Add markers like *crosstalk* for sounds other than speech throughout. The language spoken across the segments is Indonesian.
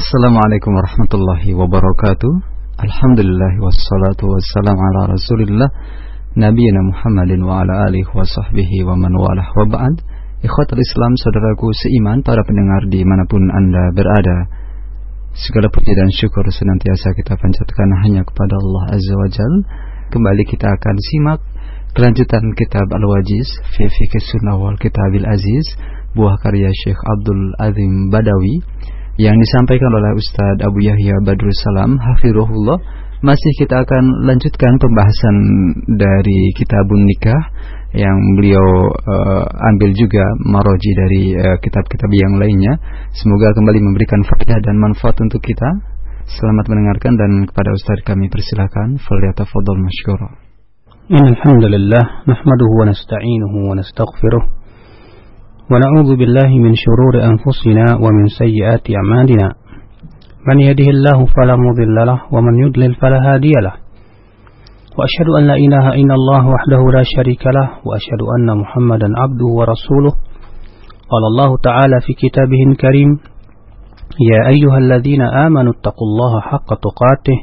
Assalamualaikum warahmatullahi wabarakatuh. Alhamdulillah wassalatu wassalam ala Rasulillah Nabiina Muhammadin wa ala alihi wa sahbihi wa man walah wa ba'd. Ikhwatul Islam, saudaraku seiman, para pendengar di mana pun Anda berada. Segala puji dan syukur senantiasa kita panjatkan hanya kepada Allah Azza wa Jal. Kembali kita akan simak kelanjutan kitab Al-Wajiz fi Fikih Sunnah wal Kitabil Aziz buah karya Syekh Abdul Azim Badawi yang disampaikan oleh Ustadz Abu Yahya Badrul Salam Hafirullah masih kita akan lanjutkan pembahasan dari kitabun nikah yang beliau uh, ambil juga maroji dari eh, kitab-kitab uh, yang lainnya. Semoga kembali memberikan faedah dan manfaat untuk kita. Selamat mendengarkan dan kepada Ustaz kami persilakan. Falyatafadhal masykura. Alhamdulillah, nahmaduhu wa nasta'inuhu wa nastaghfiruh. Billahi min shururi anfusina wa min sayyiati a'malina. Man yahdihillahu fala mudilla lahu wa man yudlil fala hadiya lahu. وأشهد أن لا إله إلا الله وحده لا شريك له وأشهد أن محمدا عبده ورسوله قال الله تعالى في كتابه الكريم يا أيها الذين آمنوا اتقوا الله حق تقاته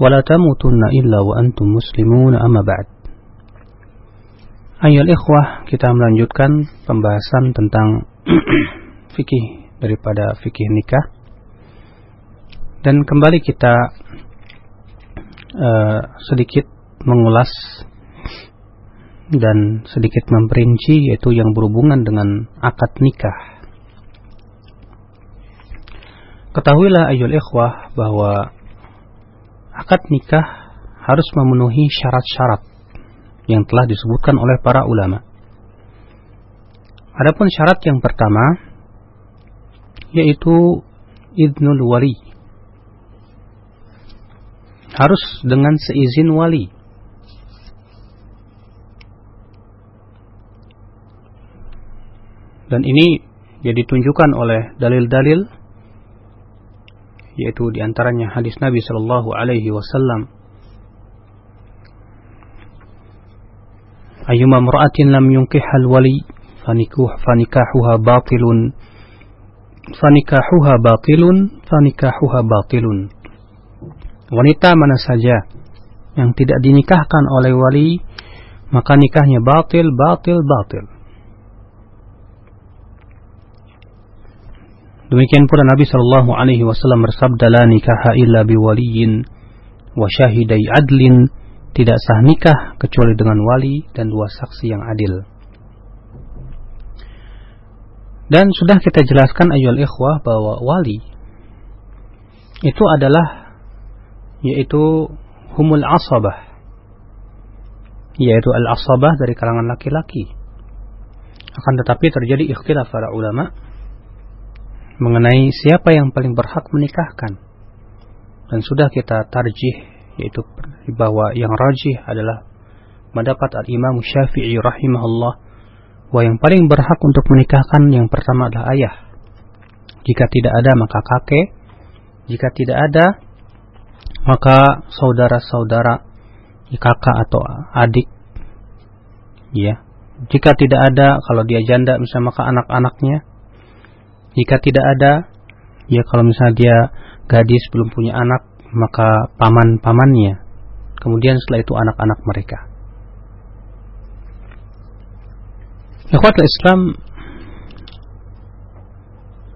ولا تموتن إلا وأنتم مسلمون أما بعد Ayo ikhwah, kita melanjutkan pembahasan tentang *clears throat* fikih daripada fikih nikah. Dan kembali kita uh, sedikit mengulas dan sedikit memperinci yaitu yang berhubungan dengan akad nikah. Ketahuilah ayol ikhwah bahwa akad nikah harus memenuhi syarat-syarat yang telah disebutkan oleh para ulama. Adapun syarat yang pertama yaitu idnul wali harus dengan seizin wali. Dan ini ditunjukkan oleh dalil-dalil yaitu di antaranya hadis Nabi Shallallahu Alaihi Wasallam. Ayyuma mra'atin lam yunkihal wali fanikuh fanikahuha batilun. Fanikahuha batilun fanikahuha batilun. Wanita mana saja yang tidak dinikahkan oleh wali maka nikahnya batil batil batil. Demikian pula Nabi Shallallahu alaihi wasallam bersabda la nikaha illa biwaliyin wa syahidai adlin tidak sah nikah kecuali dengan wali dan dua saksi yang adil. Dan sudah kita jelaskan ayol ikhwah bahwa wali itu adalah yaitu humul asabah yaitu al-asabah dari kalangan laki-laki. Akan tetapi terjadi ikhtilaf para ulama mengenai siapa yang paling berhak menikahkan. Dan sudah kita tarjih yaitu bahwa yang rajih adalah mendapat al-Imam Syafi'i rahimahullah bahwa yang paling berhak untuk menikahkan yang pertama adalah ayah. Jika tidak ada maka kakek. Jika tidak ada maka saudara-saudara kakak atau adik. Ya. Jika tidak ada kalau dia janda misalnya maka anak-anaknya. Jika tidak ada ya kalau misalnya dia gadis belum punya anak maka paman-pamannya kemudian setelah itu anak-anak mereka Ikhwatul Islam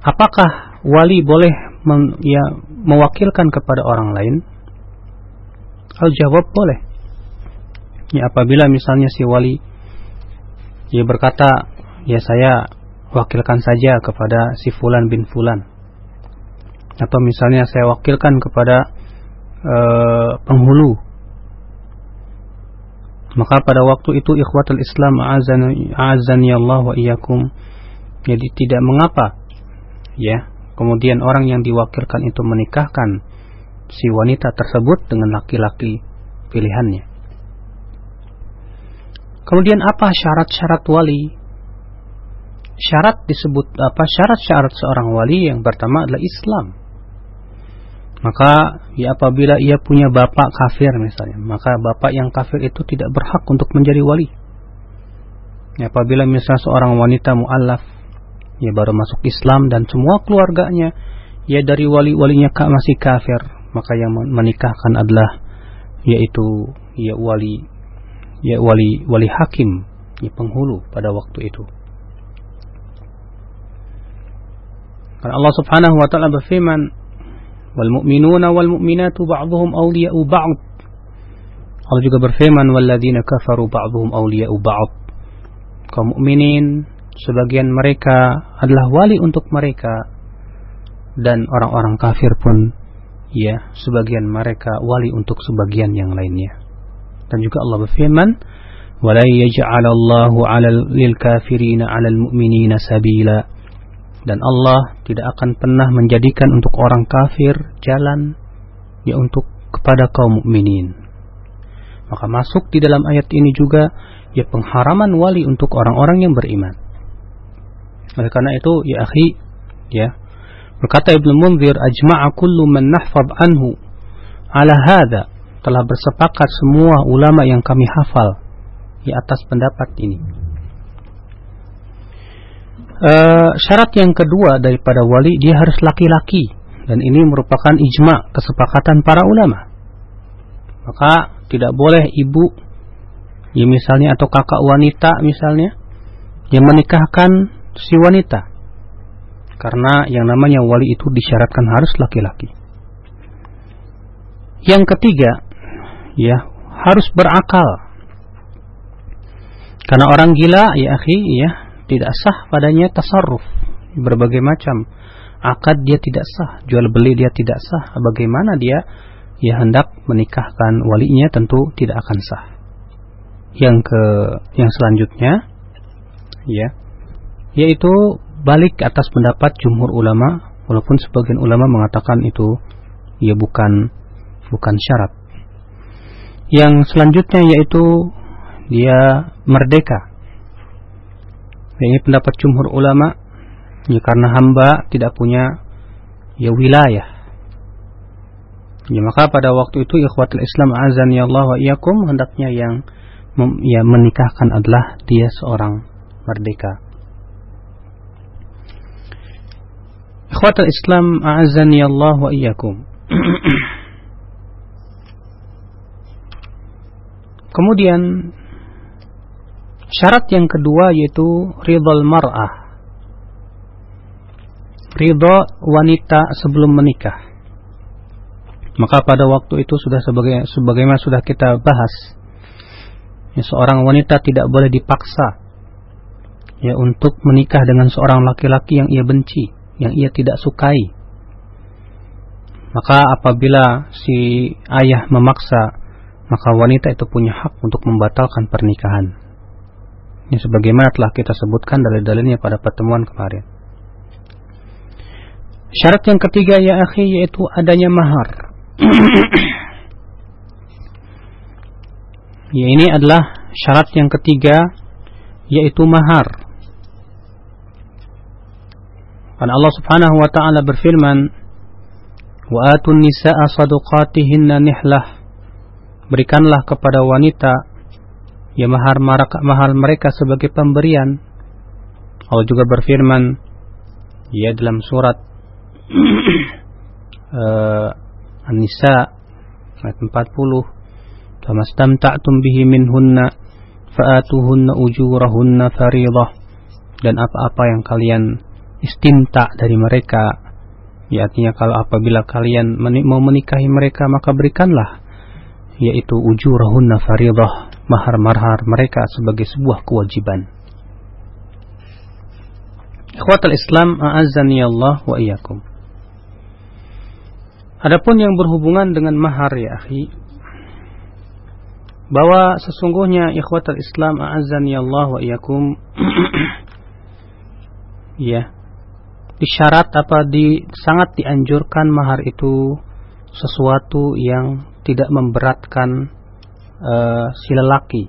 apakah wali boleh ya, mewakilkan kepada orang lain kalau jawab boleh. Ya apabila misalnya si wali dia berkata, ya saya wakilkan saja kepada si fulan bin fulan. Atau misalnya saya wakilkan kepada uh, penghulu. Maka pada waktu itu ikhwatul Islam azani Allah wa iyyakum. Jadi tidak mengapa ya. Kemudian orang yang diwakilkan itu menikahkan si wanita tersebut dengan laki-laki pilihannya. Kemudian apa syarat-syarat wali? Syarat disebut apa? Syarat-syarat seorang wali yang pertama adalah Islam. Maka ya apabila ia punya bapak kafir misalnya, maka bapak yang kafir itu tidak berhak untuk menjadi wali. Ya, apabila misalnya seorang wanita mualaf ya baru masuk Islam dan semua keluarganya ya dari wali-walinya kak masih kafir maka yang menikahkan adalah yaitu ya wali ya wali wali hakim ya penghulu pada waktu itu karena Allah Subhanahu wa taala berfirman wal mu'minuna wal mu'minatu ba'dhum awliya'u ba'd Allah juga berfirman walladzina kafaru ba'dhum awliya'u ba'd. Kaum mukminin sebagian mereka adalah wali untuk mereka dan orang-orang kafir pun ya sebagian mereka wali untuk sebagian yang lainnya. Dan juga Allah berfirman wala yaj'alallahu 'alal lil kafirina 'alal mu'minina sabila dan Allah tidak akan pernah menjadikan untuk orang kafir jalan ya untuk kepada kaum mukminin. Maka masuk di dalam ayat ini juga ya pengharaman wali untuk orang-orang yang beriman. Oleh karena itu ya akhi ya Berkata Ibnu Munzir, ajma'a kullu man nahfad anhu ala hadha. Telah bersepakat semua ulama yang kami hafal di atas pendapat ini. Uh, syarat yang kedua daripada wali dia harus laki-laki dan ini merupakan ijma kesepakatan para ulama. Maka tidak boleh ibu ya misalnya atau kakak wanita misalnya yang menikahkan si wanita karena yang namanya wali itu disyaratkan harus laki-laki. Yang ketiga, ya, harus berakal. Karena orang gila, ya akhi, ya, tidak sah padanya tasarruf. Berbagai macam akad dia tidak sah, jual beli dia tidak sah. Bagaimana dia ya hendak menikahkan walinya tentu tidak akan sah. Yang ke yang selanjutnya ya yaitu balik atas pendapat jumhur ulama walaupun sebagian ulama mengatakan itu ya bukan bukan syarat. Yang selanjutnya yaitu dia merdeka. Ini pendapat jumhur ulama ya karena hamba tidak punya ya wilayah. Ya maka pada waktu itu ikhwatul Islam azan ya Allah wa iyakum hendaknya yang ya menikahkan adalah dia seorang merdeka. Ikhwatul Islam a'azani Allah wa iyyakum. *clears throat* Kemudian syarat yang kedua yaitu ridhal mar'ah. Ridho wanita sebelum menikah. Maka pada waktu itu sudah sebagai sebagaimana sudah kita bahas, ya, seorang wanita tidak boleh dipaksa ya untuk menikah dengan seorang laki-laki yang ia benci yang ia tidak sukai. Maka apabila si ayah memaksa, maka wanita itu punya hak untuk membatalkan pernikahan. Ini sebagaimana telah kita sebutkan dari dalilnya pada pertemuan kemarin. Syarat yang ketiga ya akhi yaitu adanya mahar. ya ini adalah syarat yang ketiga yaitu mahar. Karena Allah Subhanahu wa taala berfirman, "Wa atun nisaa sadaqatihinna nihlah." Berikanlah kepada wanita ya mahar mahal mereka sebagai pemberian. Allah juga berfirman ya dalam surat uh, *clears throat* An-Nisa ayat 40, "Famastamta'tum bihi minhunna fa'atuhunna ujurahunna fariidah." Dan apa-apa yang kalian istinta dari mereka ya artinya kalau apabila kalian mau menikahi mereka maka berikanlah yaitu ujurahunna faridah mahar-mahar mereka sebagai sebuah kewajiban. Ikhwatal Islam a'azzani Allah wa iyyakum. Adapun yang berhubungan dengan mahar ya akhi bahwa sesungguhnya ikhwatal Islam a'azzani Allah wa iyyakum *coughs* ya disyarat apa di sangat dianjurkan mahar itu sesuatu yang tidak memberatkan uh, si lelaki.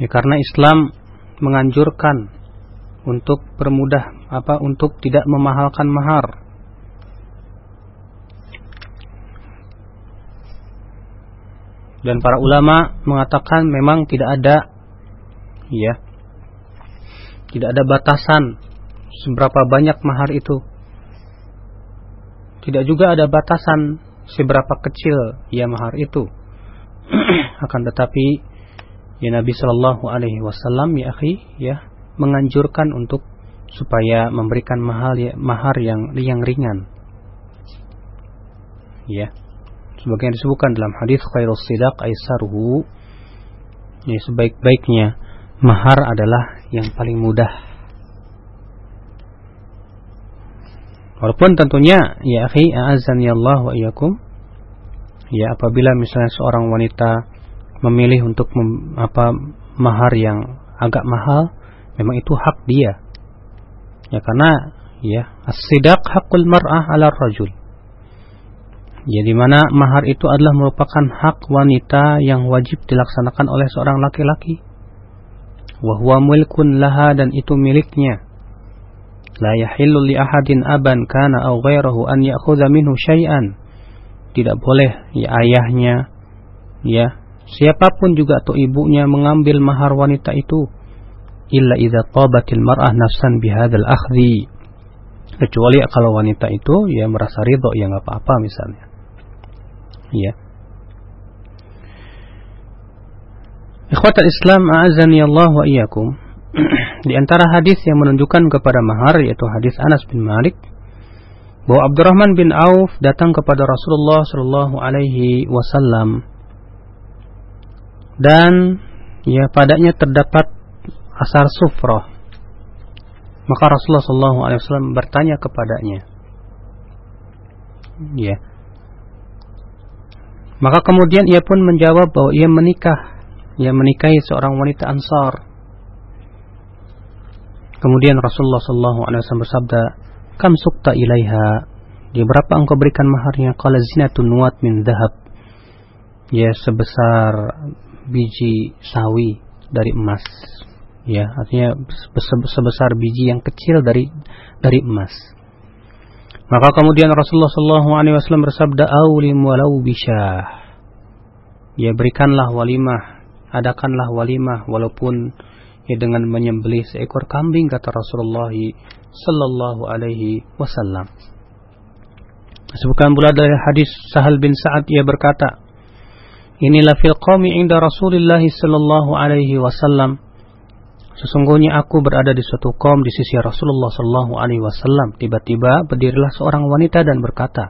Ya karena Islam menganjurkan untuk permudah apa untuk tidak memahalkan mahar. Dan para ulama mengatakan memang tidak ada ya tidak ada batasan seberapa banyak mahar itu tidak juga ada batasan seberapa kecil ya mahar itu. *clears throat* Akan tetapi ya Nabi Shallallahu Alaihi Wasallam ya akhi ya menganjurkan untuk supaya memberikan mahal ya, mahar yang yang ringan. Ya. Sebagaimana disebutkan dalam hadis khairus sidaq aisaruhu ya sebaik-baiknya mahar adalah yang paling mudah. Walaupun tentunya ya akhi azan ya Allah wa iyyakum ya apabila misalnya seorang wanita memilih untuk mem, apa mahar yang agak mahal memang itu hak dia. Ya karena ya as-sidaq hakul mar'ah 'ala rajul. Ya mana mahar itu adalah merupakan hak wanita yang wajib dilaksanakan oleh seorang laki-laki. Wa mulkun laha dan itu miliknya. La aban kana ghairahu an ya'khudha minhu. Tidak boleh ya ayahnya ya siapa pun juga atau ibunya mengambil mahar wanita itu. Illa idza tabatil mar'ah nafsan bihadzal akhdhi kecuali kalau wanita itu ya merasa ridho ya nggak apa-apa misalnya. Ya. Ikhwatal Islam a'azani Allah wa iyyakum di antara hadis yang menunjukkan kepada mahar yaitu hadis Anas bin Malik bahwa Abdurrahman bin Auf datang kepada Rasulullah Shallallahu alaihi wasallam dan ya padanya terdapat asar sufrah. Maka Rasulullah SAW bertanya kepadanya. Ya. Maka kemudian ia pun menjawab bahwa ia menikah. Ia menikahi seorang wanita ansar. Kemudian Rasulullah SAW bersabda, Kam sukta ilaiha. Dia berapa engkau berikan maharnya? Qala zinatun nuat min dahab. Ya sebesar biji sawi dari emas ya artinya sebesar biji yang kecil dari dari emas maka kemudian Rasulullah Shallallahu Alaihi Wasallam bersabda aulim walau bisa ya berikanlah walimah adakanlah walimah walaupun ya dengan menyembelih seekor kambing kata Rasulullah Sallallahu Alaihi Wasallam Sebutkan pula dari hadis Sahal bin Sa'ad ia berkata, Inilah fil qawmi inda Rasulullah sallallahu alaihi wasallam Sesungguhnya aku berada di suatu kaum di sisi Rasulullah Sallallahu Alaihi Wasallam. Tiba-tiba berdirilah seorang wanita dan berkata,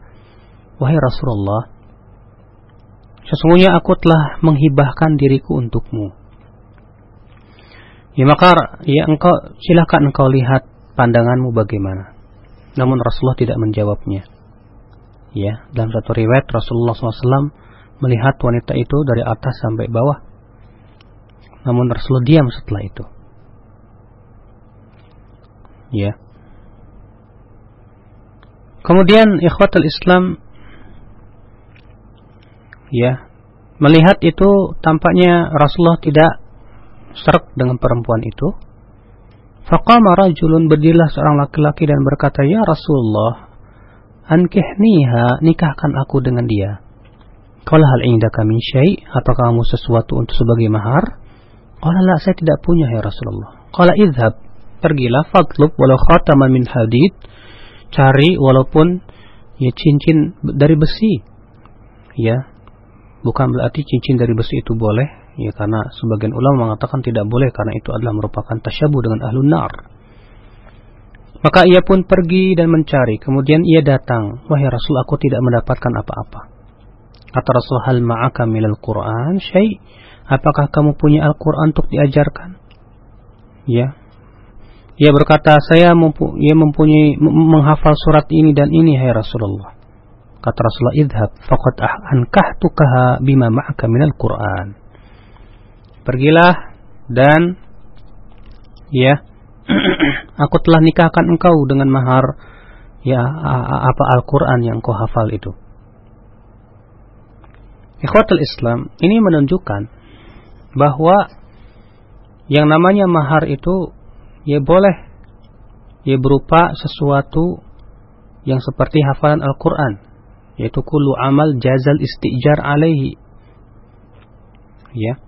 wahai Rasulullah, sesungguhnya aku telah menghibahkan diriku untukmu. Ya maka ya engkau silakan engkau lihat pandanganmu bagaimana. Namun Rasulullah tidak menjawabnya. Ya, dalam satu riwayat Rasulullah SAW melihat wanita itu dari atas sampai bawah. Namun Rasulullah diam setelah itu. Ya. Kemudian ikhwatul Islam ya, melihat itu tampaknya Rasulullah tidak serak dengan perempuan itu. Faqama rajulun berdirilah seorang laki-laki dan berkata, "Ya Rasulullah, ankihniha, nikahkan aku dengan dia." Qala hal indaka min syai? Apakah kamu sesuatu untuk sebagai mahar? Qala la, saya tidak punya ya Rasulullah. Qala idhab, pergilah fatlub walau khataman min hadid cari walaupun ya cincin dari besi ya bukan berarti cincin dari besi itu boleh ya karena sebagian ulama mengatakan tidak boleh karena itu adalah merupakan tasyabuh dengan ahlun nar. Maka ia pun pergi dan mencari. Kemudian ia datang. Wahai rasul aku tidak mendapatkan apa-apa. Kata rasul hal ma'aka minal quran syai? Apakah kamu punya Al-Quran untuk diajarkan? Ya. Ia berkata, saya mempu ia mempunyai menghafal surat ini dan ini, hai Rasulullah. Kata Rasulullah, idhab, faqad ankahtukaha bima ma'aka minal Qur'an. Pergilah dan ya *clears throat* aku telah nikahkan engkau dengan mahar ya apa Al-Qur'an yang kau hafal itu. Ikhwatul Islam ini menunjukkan bahwa yang namanya mahar itu ya boleh ya berupa sesuatu yang seperti hafalan Al-Quran yaitu kullu amal jazal istijar alaihi ya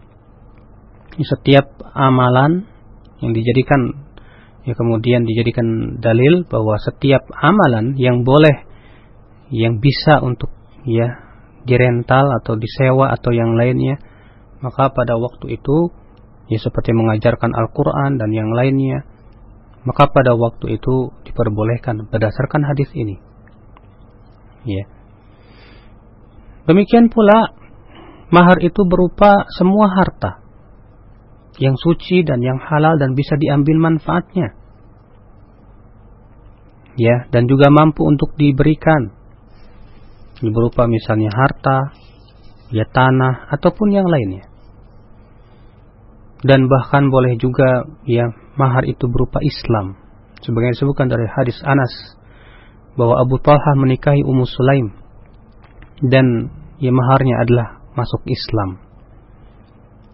setiap amalan yang dijadikan ya kemudian dijadikan dalil bahwa setiap amalan yang boleh yang bisa untuk ya dirental atau disewa atau yang lainnya maka pada waktu itu ya seperti mengajarkan Al-Qur'an dan yang lainnya maka pada waktu itu diperbolehkan berdasarkan hadis ini. Ya. Demikian pula mahar itu berupa semua harta yang suci dan yang halal dan bisa diambil manfaatnya ya dan juga mampu untuk diberikan berupa misalnya harta, ya tanah ataupun yang lainnya. Dan bahkan boleh juga ya mahar itu berupa Islam. Sebagai disebutkan dari hadis Anas bahwa Abu Talha menikahi Ummu Sulaim dan ya maharnya adalah masuk Islam.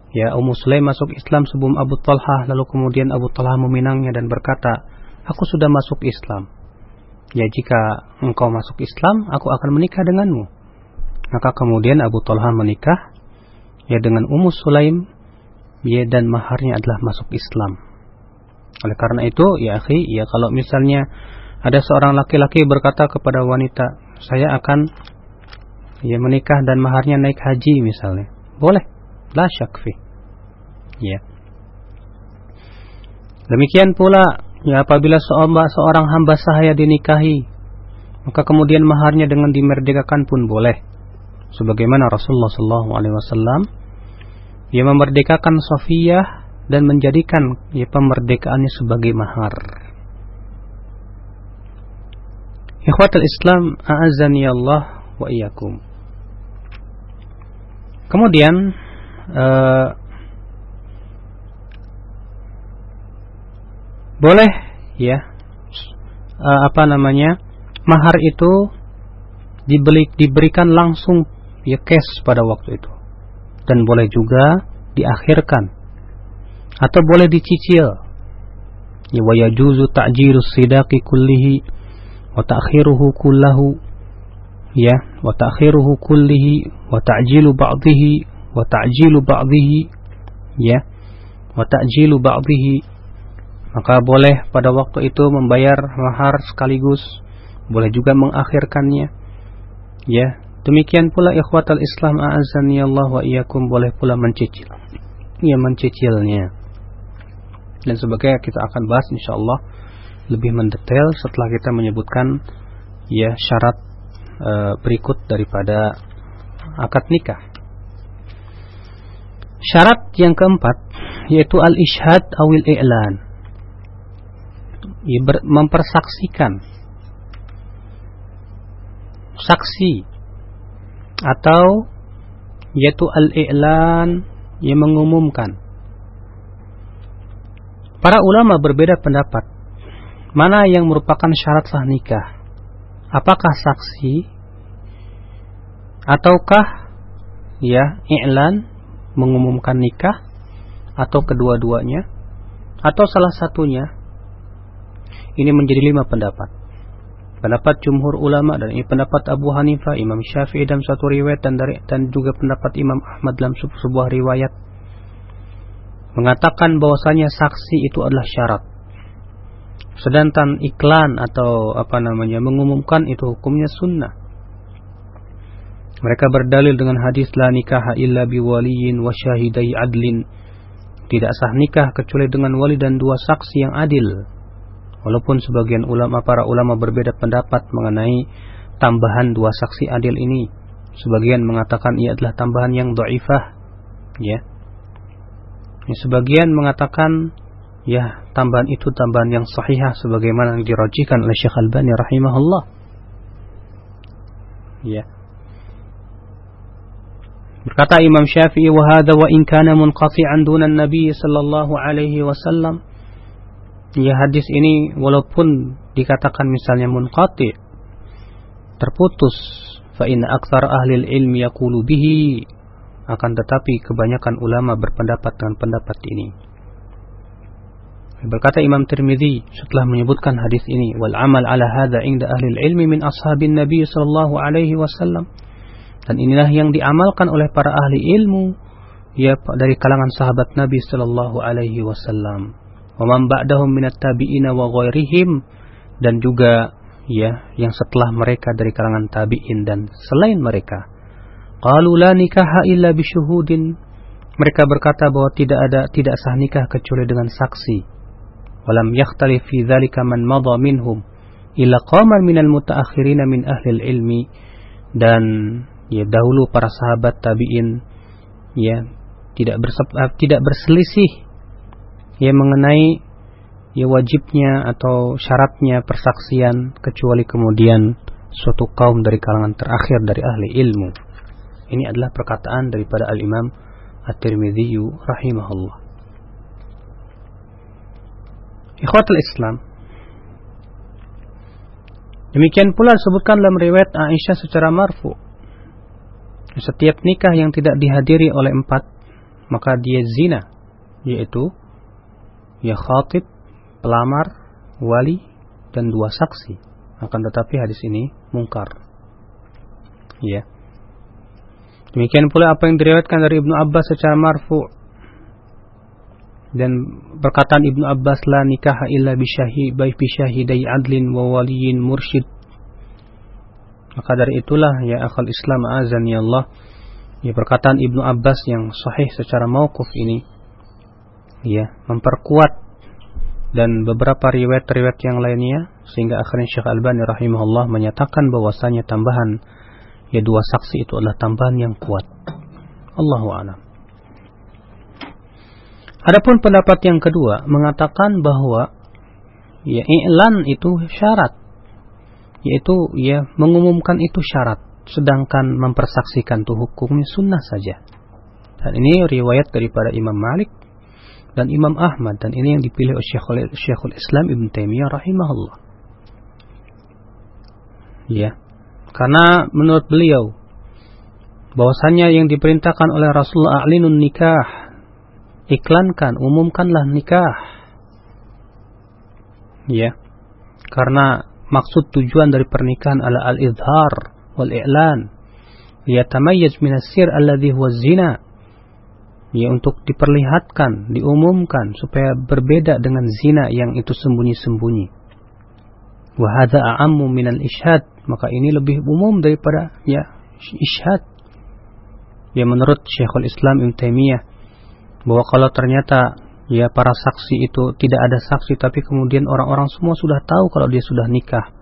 Ya Ummu Sulaim masuk Islam sebelum Abu Talha lalu kemudian Abu Talha meminangnya dan berkata, "Aku sudah masuk Islam." ya jika engkau masuk Islam, aku akan menikah denganmu. Maka kemudian Abu Talha menikah ya dengan Ummu Sulaim ya dan maharnya adalah masuk Islam. Oleh karena itu, ya akhi, ya kalau misalnya ada seorang laki-laki berkata kepada wanita, saya akan ya menikah dan maharnya naik haji misalnya. Boleh. La syakfi. Ya. Demikian pula Ya apabila seorang hamba sahaya dinikahi, maka kemudian maharnya dengan dimerdekakan pun boleh. Sebagaimana Rasulullah SAW, ia memerdekakan Sofiyah dan menjadikan ya, pemerdekaannya sebagai mahar. Ikhwatul Islam, a'azani Allah wa iyyakum. Kemudian uh, boleh? Ya. Uh, apa namanya? Mahar itu dibeli diberikan langsung ya cash pada waktu itu. Dan boleh juga diakhirkan. Atau boleh dicicil. Ya wa yajuzu ta'jilus sidaqi kullihi wa ta'khiruhu kullahu. Ya wa ta'khiruhu kullihi wa ta'jilu ba'dihi wa ta'jilu ba'dihi ya wa ta'jilu ba'dihi maka boleh pada waktu itu membayar mahar sekaligus, boleh juga mengakhirkannya. Ya, demikian pula ikhwatal Islam a'azani Allah wa iyyakum boleh pula mencicil. Ya, mencicilnya. Dan sebagainya kita akan bahas insyaallah lebih mendetail setelah kita menyebutkan ya syarat e, berikut daripada akad nikah. Syarat yang keempat yaitu al-ishhad awil i'lan mempersaksikan saksi atau yaitu al-i'lan yang mengumumkan. Para ulama berbeda pendapat. Mana yang merupakan syarat sah nikah? Apakah saksi ataukah ya i'lan mengumumkan nikah atau kedua-duanya atau salah satunya ini menjadi lima pendapat. Pendapat jumhur ulama dan ini pendapat Abu Hanifah, Imam Syafi'i dalam suatu riwayat dan dari dan juga pendapat Imam Ahmad dalam sebuah riwayat mengatakan bahwasanya saksi itu adalah syarat. Sedangkan iklan atau apa namanya mengumumkan itu hukumnya sunnah. Mereka berdalil dengan hadis la nikaha illa biwaliyin wa syahidai adlin. Tidak sah nikah kecuali dengan wali dan dua saksi yang adil. Walaupun sebagian ulama para ulama berbeda pendapat mengenai tambahan dua saksi adil ini, sebagian mengatakan ia adalah tambahan yang dhaifah, ya. Sebagian mengatakan ya tambahan itu tambahan yang sahihah sebagaimana yang dirajikan oleh Syekh Albani rahimahullah. Ya. Berkata Imam Syafi'i wa hadha wa in kana munqati'an duna Nabi sallallahu alaihi wasallam. Ya hadis ini walaupun dikatakan misalnya munqati terputus. Fa in aktsar ahli ilmi yaqulu bihi akan tetapi kebanyakan ulama berpendapat dengan pendapat ini. Berkata Imam Tirmidzi setelah menyebutkan hadis ini wal amal ala hadza inda ahli ilmi min ashabin nabi sallallahu alaihi wasallam dan inilah yang diamalkan oleh para ahli ilmu ya dari kalangan sahabat Nabi sallallahu alaihi wasallam. Wa ba'dahum minat tabi'ina wa ghairihim dan juga ya yang setelah mereka dari kalangan tabi'in dan selain mereka. Qalu la nikaha illa bisyuhudin mereka berkata bahwa tidak ada tidak sah nikah kecuali dengan saksi. Walam yakhtalif fi dzalika man madha minhum illa qaman minal mutaakhirin min ahli ilmi. Dan ya dahulu para sahabat tabi'in ya tidak tidak berselisih ya mengenai ya wajibnya atau syaratnya persaksian kecuali kemudian suatu kaum dari kalangan terakhir dari ahli ilmu. Ini adalah perkataan daripada Al-Imam At-Tirmidzi rahimahullah. Ikhwatul Islam. Demikian pula disebutkan dalam riwayat Aisyah secara marfu. Setiap nikah yang tidak dihadiri oleh empat, maka dia zina, yaitu ya khatib, pelamar, wali, dan dua saksi. Akan tetapi hadis ini mungkar. Ya. Demikian pula apa yang diriwayatkan dari Ibnu Abbas secara marfu dan perkataan Ibnu Abbas la nikaha illa bisyahi baik bisyahidai adlin wa waliyin mursyid maka dari itulah ya akal Islam azan ya Allah ya perkataan Ibnu Abbas yang sahih secara mauquf ini ya memperkuat dan beberapa riwayat-riwayat yang lainnya sehingga akhirnya Syekh Albani rahimahullah menyatakan bahwasanya tambahan ya dua saksi itu adalah tambahan yang kuat. Allahu a'lam. Adapun pendapat yang kedua mengatakan bahwa ya i'lan itu syarat yaitu ya mengumumkan itu syarat sedangkan mempersaksikan itu hukumnya sunnah saja. Dan ini riwayat daripada Imam Malik dan Imam Ahmad dan ini yang dipilih oleh Syekhul, Syekhul Islam Ibn Taimiyah rahimahullah. Ya. Karena menurut beliau bahwasanya yang diperintahkan oleh Rasulullah a'linun nikah iklankan, umumkanlah nikah. Ya. Karena maksud tujuan dari pernikahan adalah al-izhar wal i'lan liyatamayyaz min as-sir alladhi huwa zina ya untuk diperlihatkan, diumumkan supaya berbeda dengan zina yang itu sembunyi-sembunyi. Wa hadza a'ammu minal ishad, maka ini lebih umum daripada ya ishad. Ya menurut Syekhul Islam Ibn Taimiyah bahwa kalau ternyata ya para saksi itu tidak ada saksi tapi kemudian orang-orang semua sudah tahu kalau dia sudah nikah.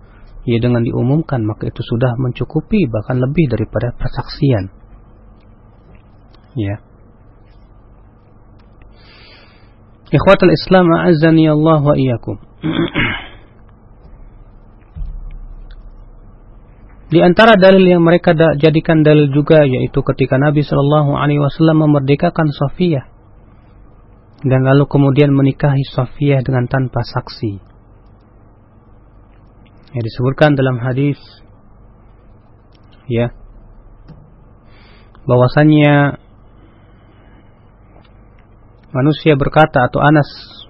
Ya dengan diumumkan maka itu sudah mencukupi bahkan lebih daripada persaksian. Ya. Ikhwatul Islam a'azzani Allah wa iyyakum. *clears throat* Di antara dalil yang mereka jadikan dalil juga yaitu ketika Nabi Shallallahu Alaihi Wasallam memerdekakan Sofia dan lalu kemudian menikahi Sofia dengan tanpa saksi. Yang disebutkan dalam hadis ya bahwasannya manusia berkata atau Anas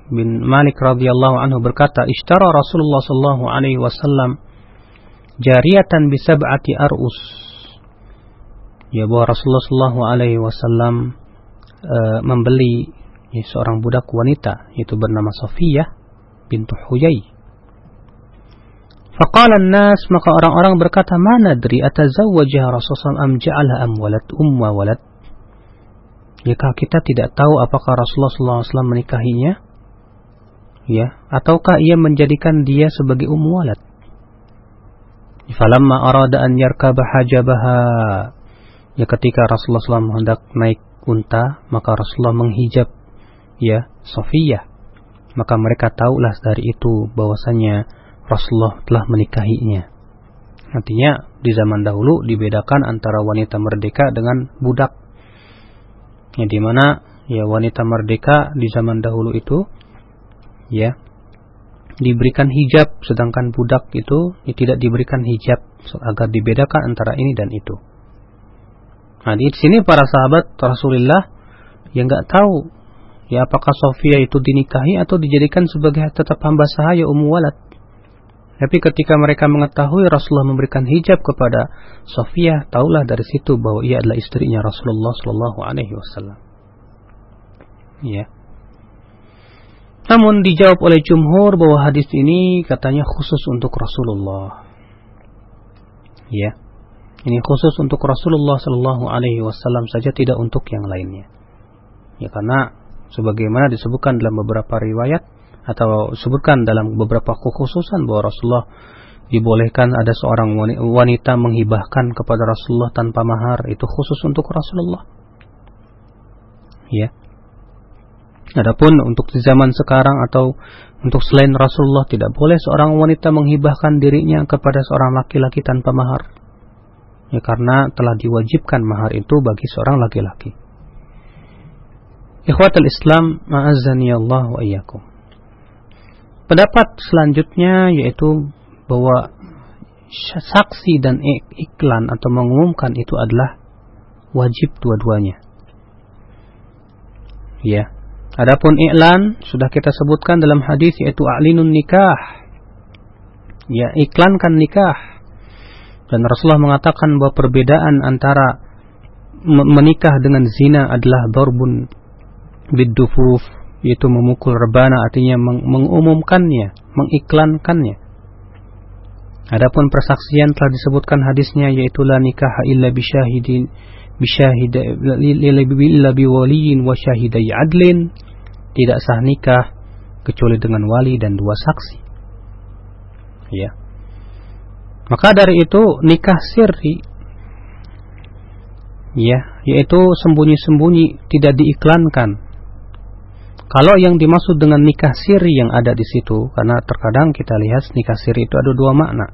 bin Malik radhiyallahu anhu berkata, "Ishtara Rasulullah sallallahu alaihi wasallam jariyatan bi sab'ati arus." Ya bahwa Rasulullah sallallahu alaihi wasallam uh, membeli ya, seorang budak wanita yaitu bernama Safiyah bintu Huyai. Faqala nas maka orang-orang berkata mana dari atazawwajah Rasulullah am ja'ala am walad umma walad jika kita tidak tahu apakah Rasulullah SAW menikahinya, ya, ataukah ia menjadikan dia sebagai ummu walad. Falamma arada an yarkaba hajabaha. Ya ketika Rasulullah SAW hendak naik unta, maka Rasulullah menghijab ya Sofiyah. Maka mereka tahulah dari itu bahwasanya Rasulullah telah menikahinya. Artinya di zaman dahulu dibedakan antara wanita merdeka dengan budak yang di mana ya wanita merdeka di zaman dahulu itu ya diberikan hijab sedangkan budak itu ya, tidak diberikan hijab agar dibedakan antara ini dan itu. Nah di sini para sahabat Rasulullah yang nggak tahu ya apakah Sofia itu dinikahi atau dijadikan sebagai tetap hamba sahaya ummu walad. Tapi ketika mereka mengetahui Rasulullah memberikan hijab kepada Sofia, taulah dari situ bahwa ia adalah istrinya Rasulullah Shallallahu Alaihi Wasallam. Ya. Namun dijawab oleh jumhur bahwa hadis ini katanya khusus untuk Rasulullah. Ya. Ini khusus untuk Rasulullah Shallallahu Alaihi Wasallam saja, tidak untuk yang lainnya. Ya karena sebagaimana disebutkan dalam beberapa riwayat atau disebutkan dalam beberapa kekhususan bahwa Rasulullah dibolehkan ada seorang wanita menghibahkan kepada Rasulullah tanpa mahar itu khusus untuk Rasulullah. Ya. Adapun untuk di zaman sekarang atau untuk selain Rasulullah tidak boleh seorang wanita menghibahkan dirinya kepada seorang laki-laki tanpa mahar. Ya karena telah diwajibkan mahar itu bagi seorang laki-laki. Ikhwatul Islam, ma'azani Allah wa iyyakum. Pendapat selanjutnya yaitu bahwa saksi dan iklan atau mengumumkan itu adalah wajib dua-duanya. Ya. Adapun iklan sudah kita sebutkan dalam hadis yaitu a'linun nikah. Ya, iklankan nikah. Dan Rasulullah mengatakan bahwa perbedaan antara menikah dengan zina adalah darbun bidufuf yaitu memukul rebana artinya mengumumkannya, mengiklankannya. Adapun persaksian telah disebutkan hadisnya yaitu la nikah illa bisyahidin bisyahid illa biwaliyin wa syahidai adlin tidak sah nikah kecuali dengan wali dan dua saksi. Ya. Maka dari itu nikah sirri ya, yaitu sembunyi-sembunyi tidak diiklankan. Kalau yang dimaksud dengan nikah siri yang ada di situ, karena terkadang kita lihat nikah siri itu ada dua makna.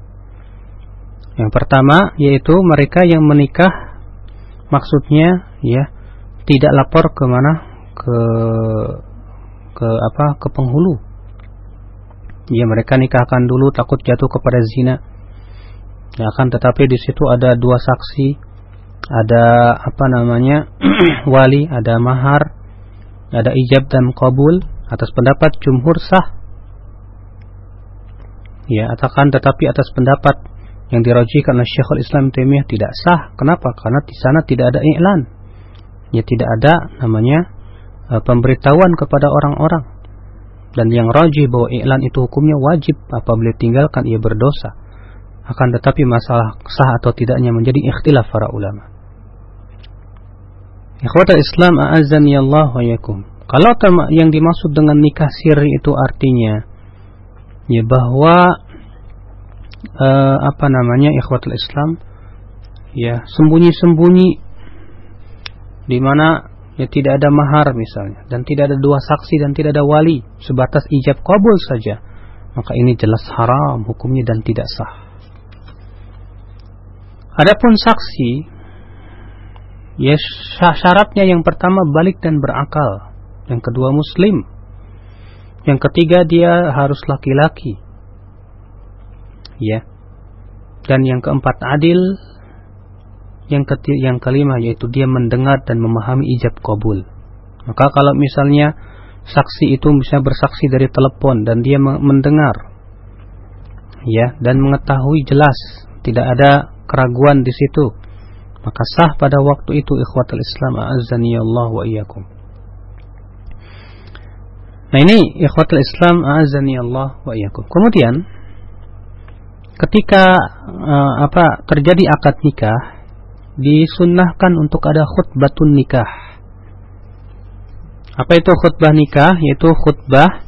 Yang pertama yaitu mereka yang menikah maksudnya ya tidak lapor ke mana ke ke apa ke penghulu. Ya mereka nikahkan dulu takut jatuh kepada zina. Ya kan tetapi di situ ada dua saksi, ada apa namanya *clears throat* wali, ada mahar, ada ijab dan kabul atas pendapat jumhur sah. Ya, atakan tetapi atas pendapat yang dirajikan oleh Syekhul Islam Taimiyah tidak sah. Kenapa? Karena di sana tidak ada iklan. Ya tidak ada namanya uh, pemberitahuan kepada orang-orang. Dan yang rajih bahwa iklan itu hukumnya wajib apabila tinggalkan ia berdosa. Akan tetapi masalah sah atau tidaknya menjadi ikhtilaf para ulama. Ikhwata Islam a'azzani Allah wa yakum. Kalau yang dimaksud dengan nikah siri itu artinya ya bahwa uh, apa namanya ikhwatul Islam ya sembunyi-sembunyi di mana ya tidak ada mahar misalnya dan tidak ada dua saksi dan tidak ada wali sebatas ijab kabul saja maka ini jelas haram hukumnya dan tidak sah adapun saksi ya syaratnya yang pertama balik dan berakal yang kedua muslim yang ketiga dia harus laki-laki ya. Dan yang keempat adil. Yang ketiga, yang kelima yaitu dia mendengar dan memahami ijab kabul. Maka kalau misalnya saksi itu bisa bersaksi dari telepon dan dia mendengar ya dan mengetahui jelas tidak ada keraguan di situ maka sah pada waktu itu ikhwatul Islam azani Allah wa iyyakum Nah ini ikhwatul Islam azani Allah wa iyyakum kemudian ketika uh, apa terjadi akad nikah disunnahkan untuk ada khutbatun nikah. Apa itu khutbah nikah? Yaitu khutbah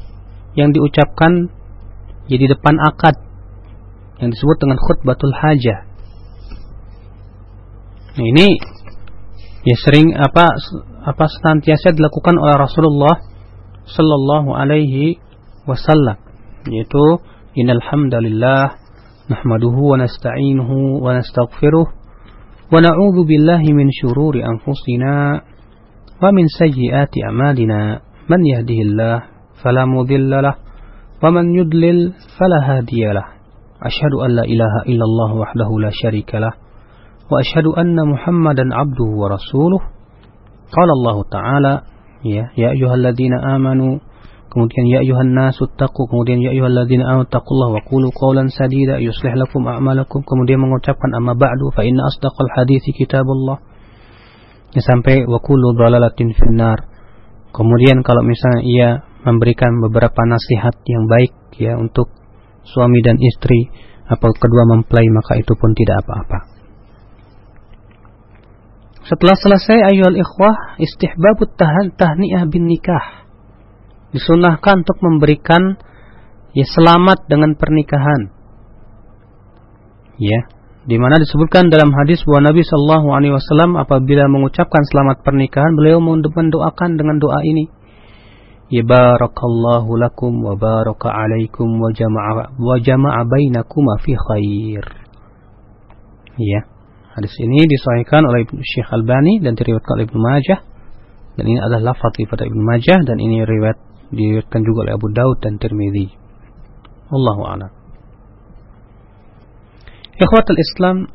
yang diucapkan jadi depan akad yang disebut dengan khutbatul hajah. Nah, ini ya sering apa apa senantiasa dilakukan oleh Rasulullah sallallahu alaihi wasallam yaitu innal hamdalillah nahmaduhu wa nasta'inuhu wa nastaghfiruh wa na'udzu billahi min syururi anfusina wa min sayyiati a'malina. Man yahdihillah fala mudhillalah wa man yudlil fala hadiyalah asyhadu an la ilaha illallah wahdahu la syarikalah وأشهد أن محمدا عبده ورسوله قال الله تعالى يا, يا أيها الذين آمنوا kemudian ya ayuhan nasu taqu kemudian ya ayyuhalladzina amanu taqullaha wa qulu qawlan sadida yuslih lakum a'malakum kemudian mengucapkan amma ba'du fa inna asdaqal hadithi kitabullah ya, sampai wa qulu dhalalatin finnar kemudian kalau misalnya ia memberikan beberapa nasihat yang baik ya untuk suami dan istri apa kedua mempelai maka itu pun tidak apa-apa. Setelah selesai ayol ikhwah istihbabut tahan tahniah bin nikah. Disunahkan untuk memberikan ya selamat dengan pernikahan. Ya, di mana disebutkan dalam hadis bahwa Nabi Shallallahu Alaihi Wasallam apabila mengucapkan selamat pernikahan beliau mendoakan dengan doa ini Ya barakallahu lakum wa baraka alaikum wa jama'a wa jama'a bainakuma fi khair. Ya. Hadis ini disahihkan oleh Syekh Albani dan diriwayatkan oleh Ibnu Majah. Dan ini adalah lafaz daripada Ibnu Majah dan ini riwayat diriwayatkan juga oleh Abu Daud dan Tirmizi. Allahu a'lam. Ikhwatul Islam,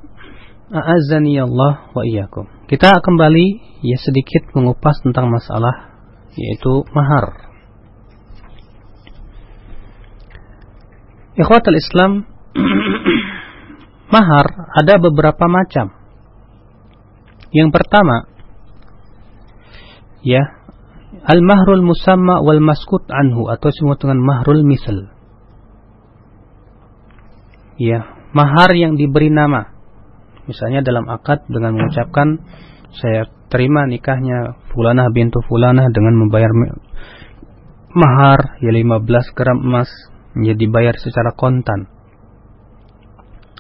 a'azzani Allah wa iyyakum. Kita kembali ya sedikit mengupas tentang masalah yaitu mahar. Ikhwatul Islam *clears throat* mahar ada beberapa macam. Yang pertama ya al-mahrul musamma wal maskut anhu atau semua dengan mahrul misal. Ya, mahar yang diberi nama. Misalnya dalam akad dengan mengucapkan saya terima nikahnya fulanah bintu fulanah dengan membayar mahar ya 15 gram emas ya dibayar secara kontan.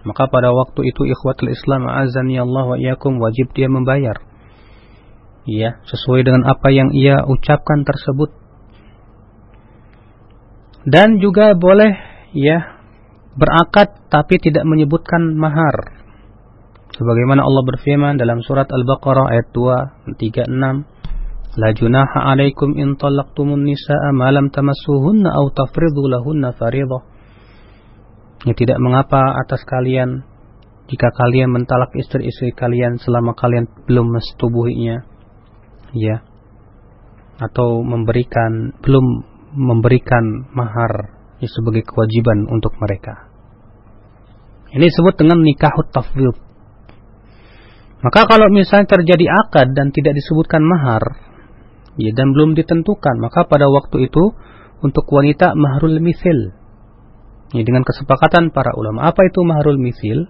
Maka pada waktu itu ikhwatul Islam azani Allah wa iyakum wajib dia membayar. Ya, sesuai dengan apa yang ia ucapkan tersebut. Dan juga boleh ya berakad tapi tidak menyebutkan mahar. Sebagaimana Allah berfirman dalam surat Al-Baqarah ayat 2, 36, La junaha alaikum in talaqtumun nisa'a ma lam tamassuhunna aw lahunna faridah. Ya tidak mengapa atas kalian jika kalian mentalak istri-istri kalian selama kalian belum mesetubuhinya. Ya. Atau memberikan belum memberikan mahar ya, sebagai kewajiban untuk mereka. Ini disebut dengan nikahut tafwid. Maka kalau misalnya terjadi akad dan tidak disebutkan mahar, ya, dan belum ditentukan, maka pada waktu itu untuk wanita mahrul misil. Ya, dengan kesepakatan para ulama. Apa itu mahrul misil?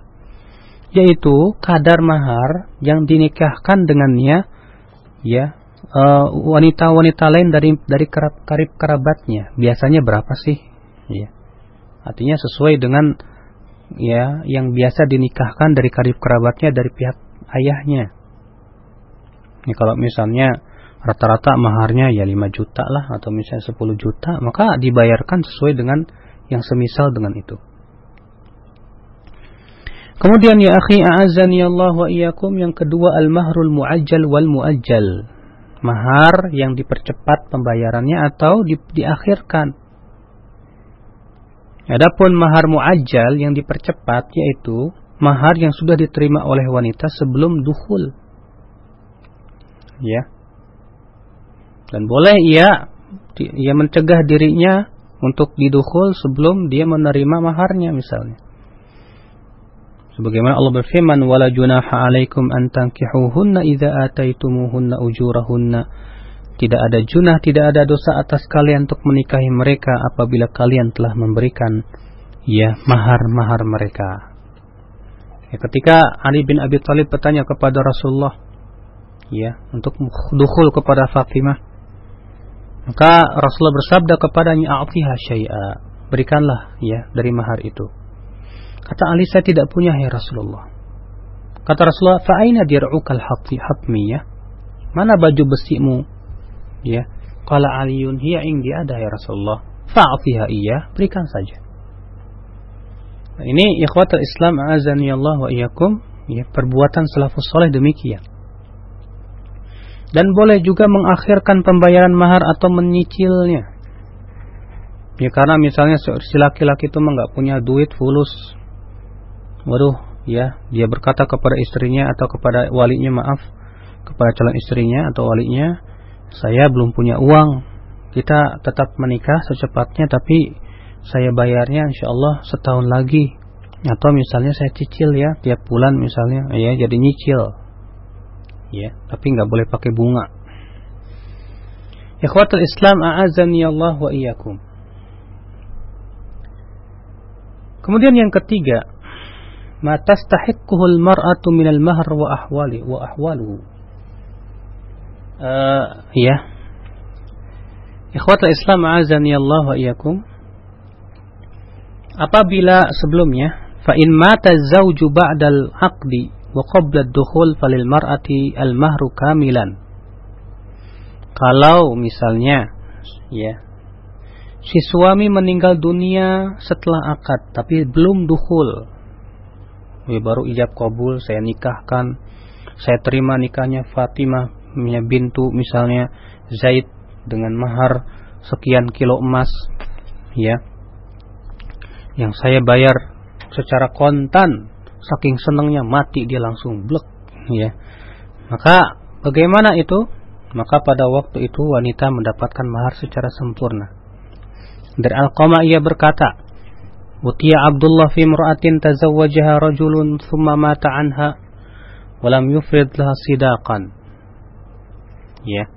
Yaitu kadar mahar yang dinikahkan dengannya ya eh, wanita-wanita uh, lain dari dari kerab, karib kerabatnya. Biasanya berapa sih? Ya. Artinya sesuai dengan ya yang biasa dinikahkan dari karib kerabatnya dari pihak ayahnya. Ya, kalau misalnya rata-rata maharnya ya 5 juta lah atau misalnya 10 juta maka dibayarkan sesuai dengan yang semisal dengan itu. Kemudian ya akhi a'azani Allah wa iyyakum. Yang kedua al-mahrul muajjal wal muajjal. Mahar yang dipercepat pembayarannya atau di, diakhirkan. Adapun mahar muajjal yang dipercepat yaitu mahar yang sudah diterima oleh wanita sebelum duhul ya. Dan boleh ia ia mencegah dirinya untuk didukul sebelum dia menerima maharnya misalnya. Sebagaimana Allah berfirman, "Wala junaha 'alaikum an tankihuhunna idza ataitumuhunna ujurahunna." Tidak ada junah, tidak ada dosa atas kalian untuk menikahi mereka apabila kalian telah memberikan ya mahar-mahar mereka. Ya, ketika Ali bin Abi Thalib bertanya kepada Rasulullah ya untuk dukhul kepada Fatimah maka Rasulullah bersabda kepadanya, "A'tiha syai'a." Berikanlah ya dari mahar itu. Kata Ali, "Saya tidak punya ya Rasulullah." Kata Rasulullah, "Fa'aina dir'ukal hatmi ya?" Mana baju besimu? Ya. Qala Aliun, "Hiya indi ada ya Rasulullah." Fa'atiha iya, berikan saja. Nah, ini ikhwatul Islam azani Allah wa iyyakum, ya perbuatan salafus saleh demikian dan boleh juga mengakhirkan pembayaran mahar atau menyicilnya. Ya karena misalnya si laki-laki itu nggak punya duit fulus. Waduh, ya, dia berkata kepada istrinya atau kepada walinya maaf, kepada calon istrinya atau walinya, saya belum punya uang. Kita tetap menikah secepatnya tapi saya bayarnya insya Allah setahun lagi. Atau misalnya saya cicil ya tiap bulan misalnya, ya jadi nyicil ya tapi nggak boleh pakai bunga Ikhwatul Islam a'azani Allah wa iyyakum Kemudian yang ketiga, ma tastahiquhul mar'atu minal mahr wa ahwali wa ahwaluhu. Uh, ya. Ikhwatul Islam azani Allah wa iyyakum. Apabila sebelumnya fa in mata zawju ba'dal aqdi wa qabla ad-dukhul falil mar'ati al-mahru kamilan. Kalau misalnya ya si suami meninggal dunia setelah akad tapi belum dukhul ya, baru ijab kabul saya nikahkan saya terima nikahnya Fatimah bintu misalnya Zaid dengan mahar sekian kilo emas ya yang saya bayar secara kontan saking senangnya mati dia langsung blek ya maka bagaimana itu maka pada waktu itu wanita mendapatkan mahar secara sempurna dari Al-Qama ia berkata, Utiya Abdullah fi mur'atin tazawwajaha rajulun thumma mata anha walam yufrid laha sidaqan. Ya.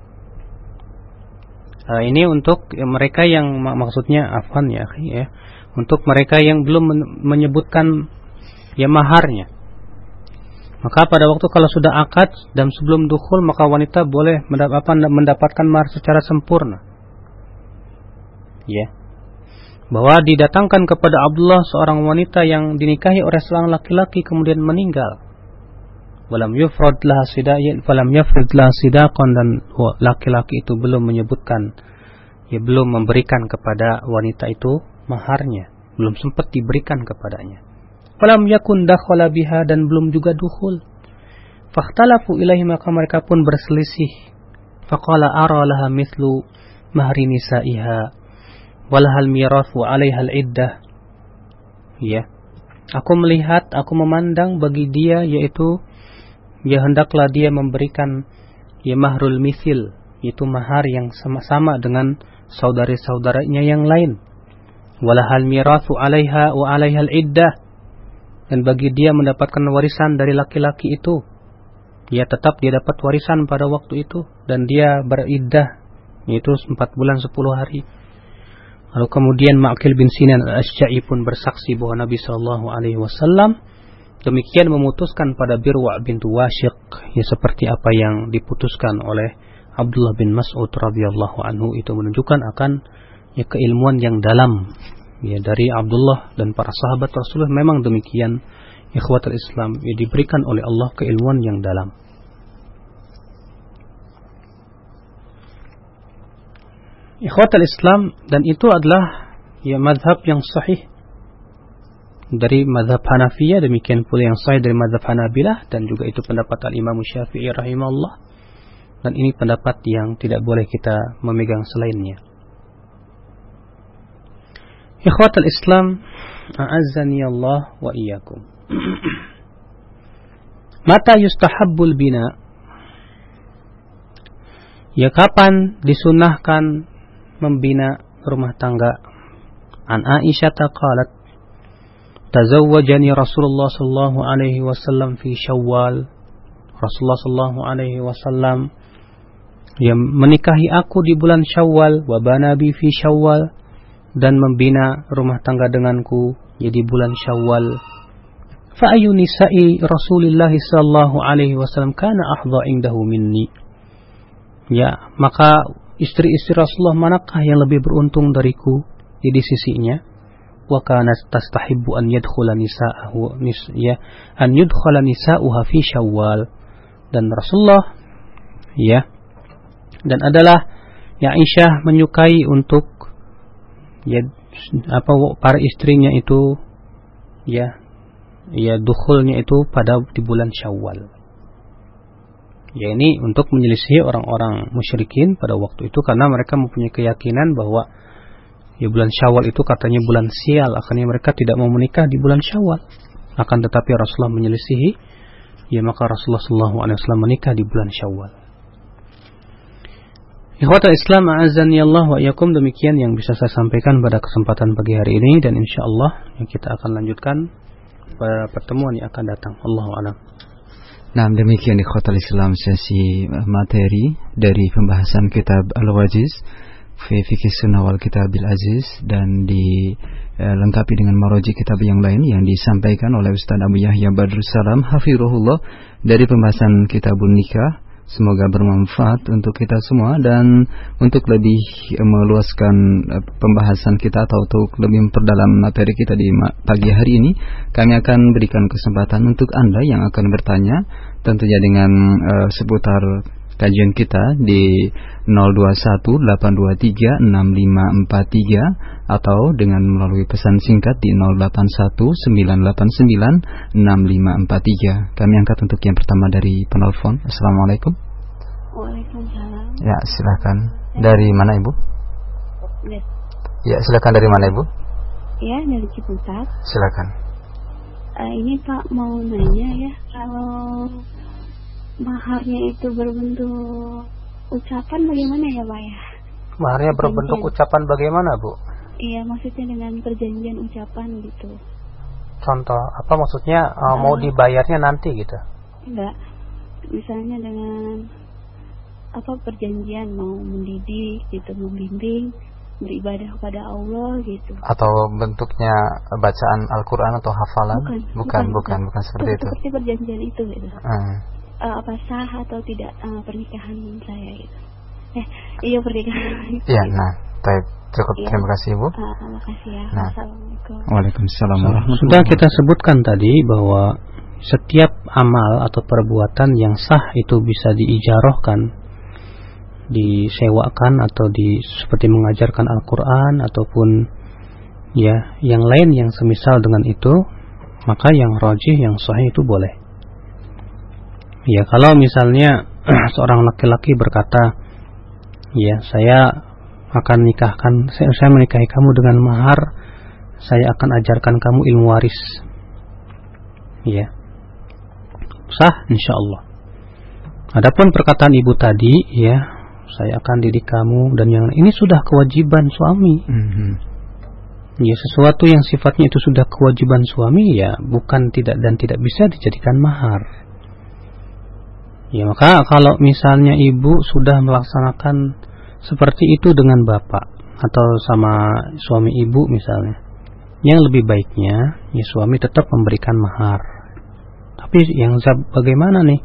Uh, ini untuk mereka yang maksudnya afan ya, ya. Untuk mereka yang belum menyebutkan ya maharnya. Maka pada waktu kalau sudah akad dan sebelum dukhul maka wanita boleh mendapatkan mahar secara sempurna. Ya bahwa didatangkan kepada Abdullah seorang wanita yang dinikahi oleh seorang laki-laki kemudian meninggal. Walam yufrad laha sidaqan, falam yufrad laha sidaqan dan laki-laki itu belum menyebutkan ya belum memberikan kepada wanita itu maharnya, belum sempat diberikan kepadanya. Falam yakun dakhala biha dan belum juga dukhul. Fakhtalafu ilaihi maka mereka pun berselisih. Faqala ara laha mithlu mahri nisaiha? Walahal mirathu alaiha iddah? Ya. Aku melihat aku memandang bagi dia yaitu ya hendaklah dia memberikan ya mahrul misil itu mahar yang sama-sama dengan saudari-saudaranya yang lain. Walahal mirathu alaiha wa alaiha iddah dan bagi dia mendapatkan warisan dari laki-laki itu ya tetap dia dapat warisan pada waktu itu dan dia beriddah yaitu 4 bulan 10 hari. Lalu kemudian Ma'qil bin Sinan al-Asy'a'i pun bersaksi bahwa Nabi Shallallahu alaihi wasallam demikian memutuskan pada Birwa bintu Washiq ya seperti apa yang diputuskan oleh Abdullah bin Mas'ud radhiyallahu anhu itu menunjukkan akan ya keilmuan yang dalam ya dari Abdullah dan para sahabat Rasulullah memang demikian. Ikhwatul Islam ya diberikan oleh Allah keilmuan yang dalam. ikhwatal Islam dan itu adalah ya madhab yang sahih. Dari madhab Hanafiyah demikian pula yang sahih dari madhab Hanabilah dan juga itu pendapat al-Imam Syafi'i rahimahullah. Dan ini pendapat yang tidak boleh kita memegang selainnya ikhwatal Islam a'azzani Allah wa iyyakum mata yustahabbul bina ya kapan disunahkan membina rumah tangga. An Aisyah qalat tazawwajani Rasulullah sallallahu alaihi wasallam fi Syawal. Rasulullah sallallahu alaihi wasallam yang menikahi aku di bulan Syawal wa banabi fi Syawal dan membina rumah tangga denganku ya di bulan Syawal. Fa ayu nisa'i Rasulullah sallallahu alaihi wasallam kana ahdha indahu minni. Ya, maka istri-istri Rasulullah manakah yang lebih beruntung dariku di, sisinya? Wa kanat tastahibbu an yadkhula nisa'ahu nis, ya an yudkhala nisa'uha fi Syawal. Dan Rasulullah ya dan adalah ya Aisyah menyukai untuk ya apa para istrinya itu ya ya dukhulnya itu pada di bulan Syawal. Ya ini untuk menyelisihi orang-orang musyrikin pada waktu itu karena mereka mempunyai keyakinan bahwa ya bulan Syawal itu katanya bulan sial. Akhirnya mereka tidak mau menikah di bulan Syawal. Akan tetapi Rasulullah menyelisihi ya maka Rasulullah Wasallam menikah di bulan Syawal Ikhwata Islam azani Allah wa yakum demikian yang bisa saya sampaikan pada kesempatan pagi hari ini dan insya Allah yang kita akan lanjutkan pada pertemuan yang akan datang. Allahu a'lam. Nah demikian ikhwatal Islam sesi materi dari pembahasan kitab Al-Wajiz fi fikih sunnah wal kitabil aziz dan dilengkapi dengan maroji kitab yang lain yang disampaikan oleh Ustaz Abu Yahya Badrus Salam hafirullah dari pembahasan kitabun nikah Semoga bermanfaat untuk kita semua dan untuk lebih meluaskan eh, pembahasan kita atau untuk lebih memperdalam materi kita di pagi hari ini, kami akan berikan kesempatan untuk Anda yang akan bertanya tentunya dengan uh, seputar kajian kita di 0218236543 atau dengan melalui pesan singkat di 0819896543. Kami angkat untuk yang pertama dari penelpon. Assalamualaikum. Waalaikumsalam. Ya, silakan. Dari mana Ibu? Yes. Ya, silakan dari mana Ibu? Ya, dari Ciputat. Silakan. Uh, ini Pak mau nanya ya, kalau maharnya itu berbentuk ucapan bagaimana ya Pak ya? Maharnya berbentuk Perjanjian. ucapan bagaimana Bu? Iya maksudnya dengan perjanjian ucapan gitu. Contoh apa maksudnya uh, mau dibayarnya nanti gitu? Enggak, misalnya dengan apa perjanjian mau mendidik gitu, membimbing, beribadah kepada Allah gitu. Atau bentuknya bacaan Al-Qur'an atau hafalan? Bukan, bukan, bukan, bukan seperti itu. Seperti perjanjian itu gitu. Hmm. Eh, apa sah atau tidak eh, pernikahan saya gitu. Eh, iya pernikahan. Ya, nah, baik. Cukup Iya. terima kasih Ibu. Ah, makasih ya. Nah. Assalamualaikum. Waalaikumsalam warahmatullahi Sudah kita sebutkan tadi bahwa setiap amal atau perbuatan yang sah itu bisa diijarohkan, disewakan atau di seperti mengajarkan Al-Qur'an ataupun ya yang lain yang semisal dengan itu, maka yang rojih yang sahih itu boleh. Ya, kalau misalnya *clears throat* seorang laki-laki berkata, "Ya, saya akan nikahkan saya, saya menikahi kamu dengan mahar saya akan ajarkan kamu ilmu waris. Ya. Sah insya Allah adapun perkataan ibu tadi ya saya akan didik kamu dan yang ini sudah kewajiban suami. Mhm. ya sesuatu yang sifatnya itu sudah kewajiban suami ya bukan tidak dan tidak bisa dijadikan mahar ya maka kalau misalnya ibu sudah melaksanakan seperti itu dengan bapak atau sama suami ibu misalnya yang lebih baiknya ya suami tetap memberikan mahar. Tapi yang bagaimana nih?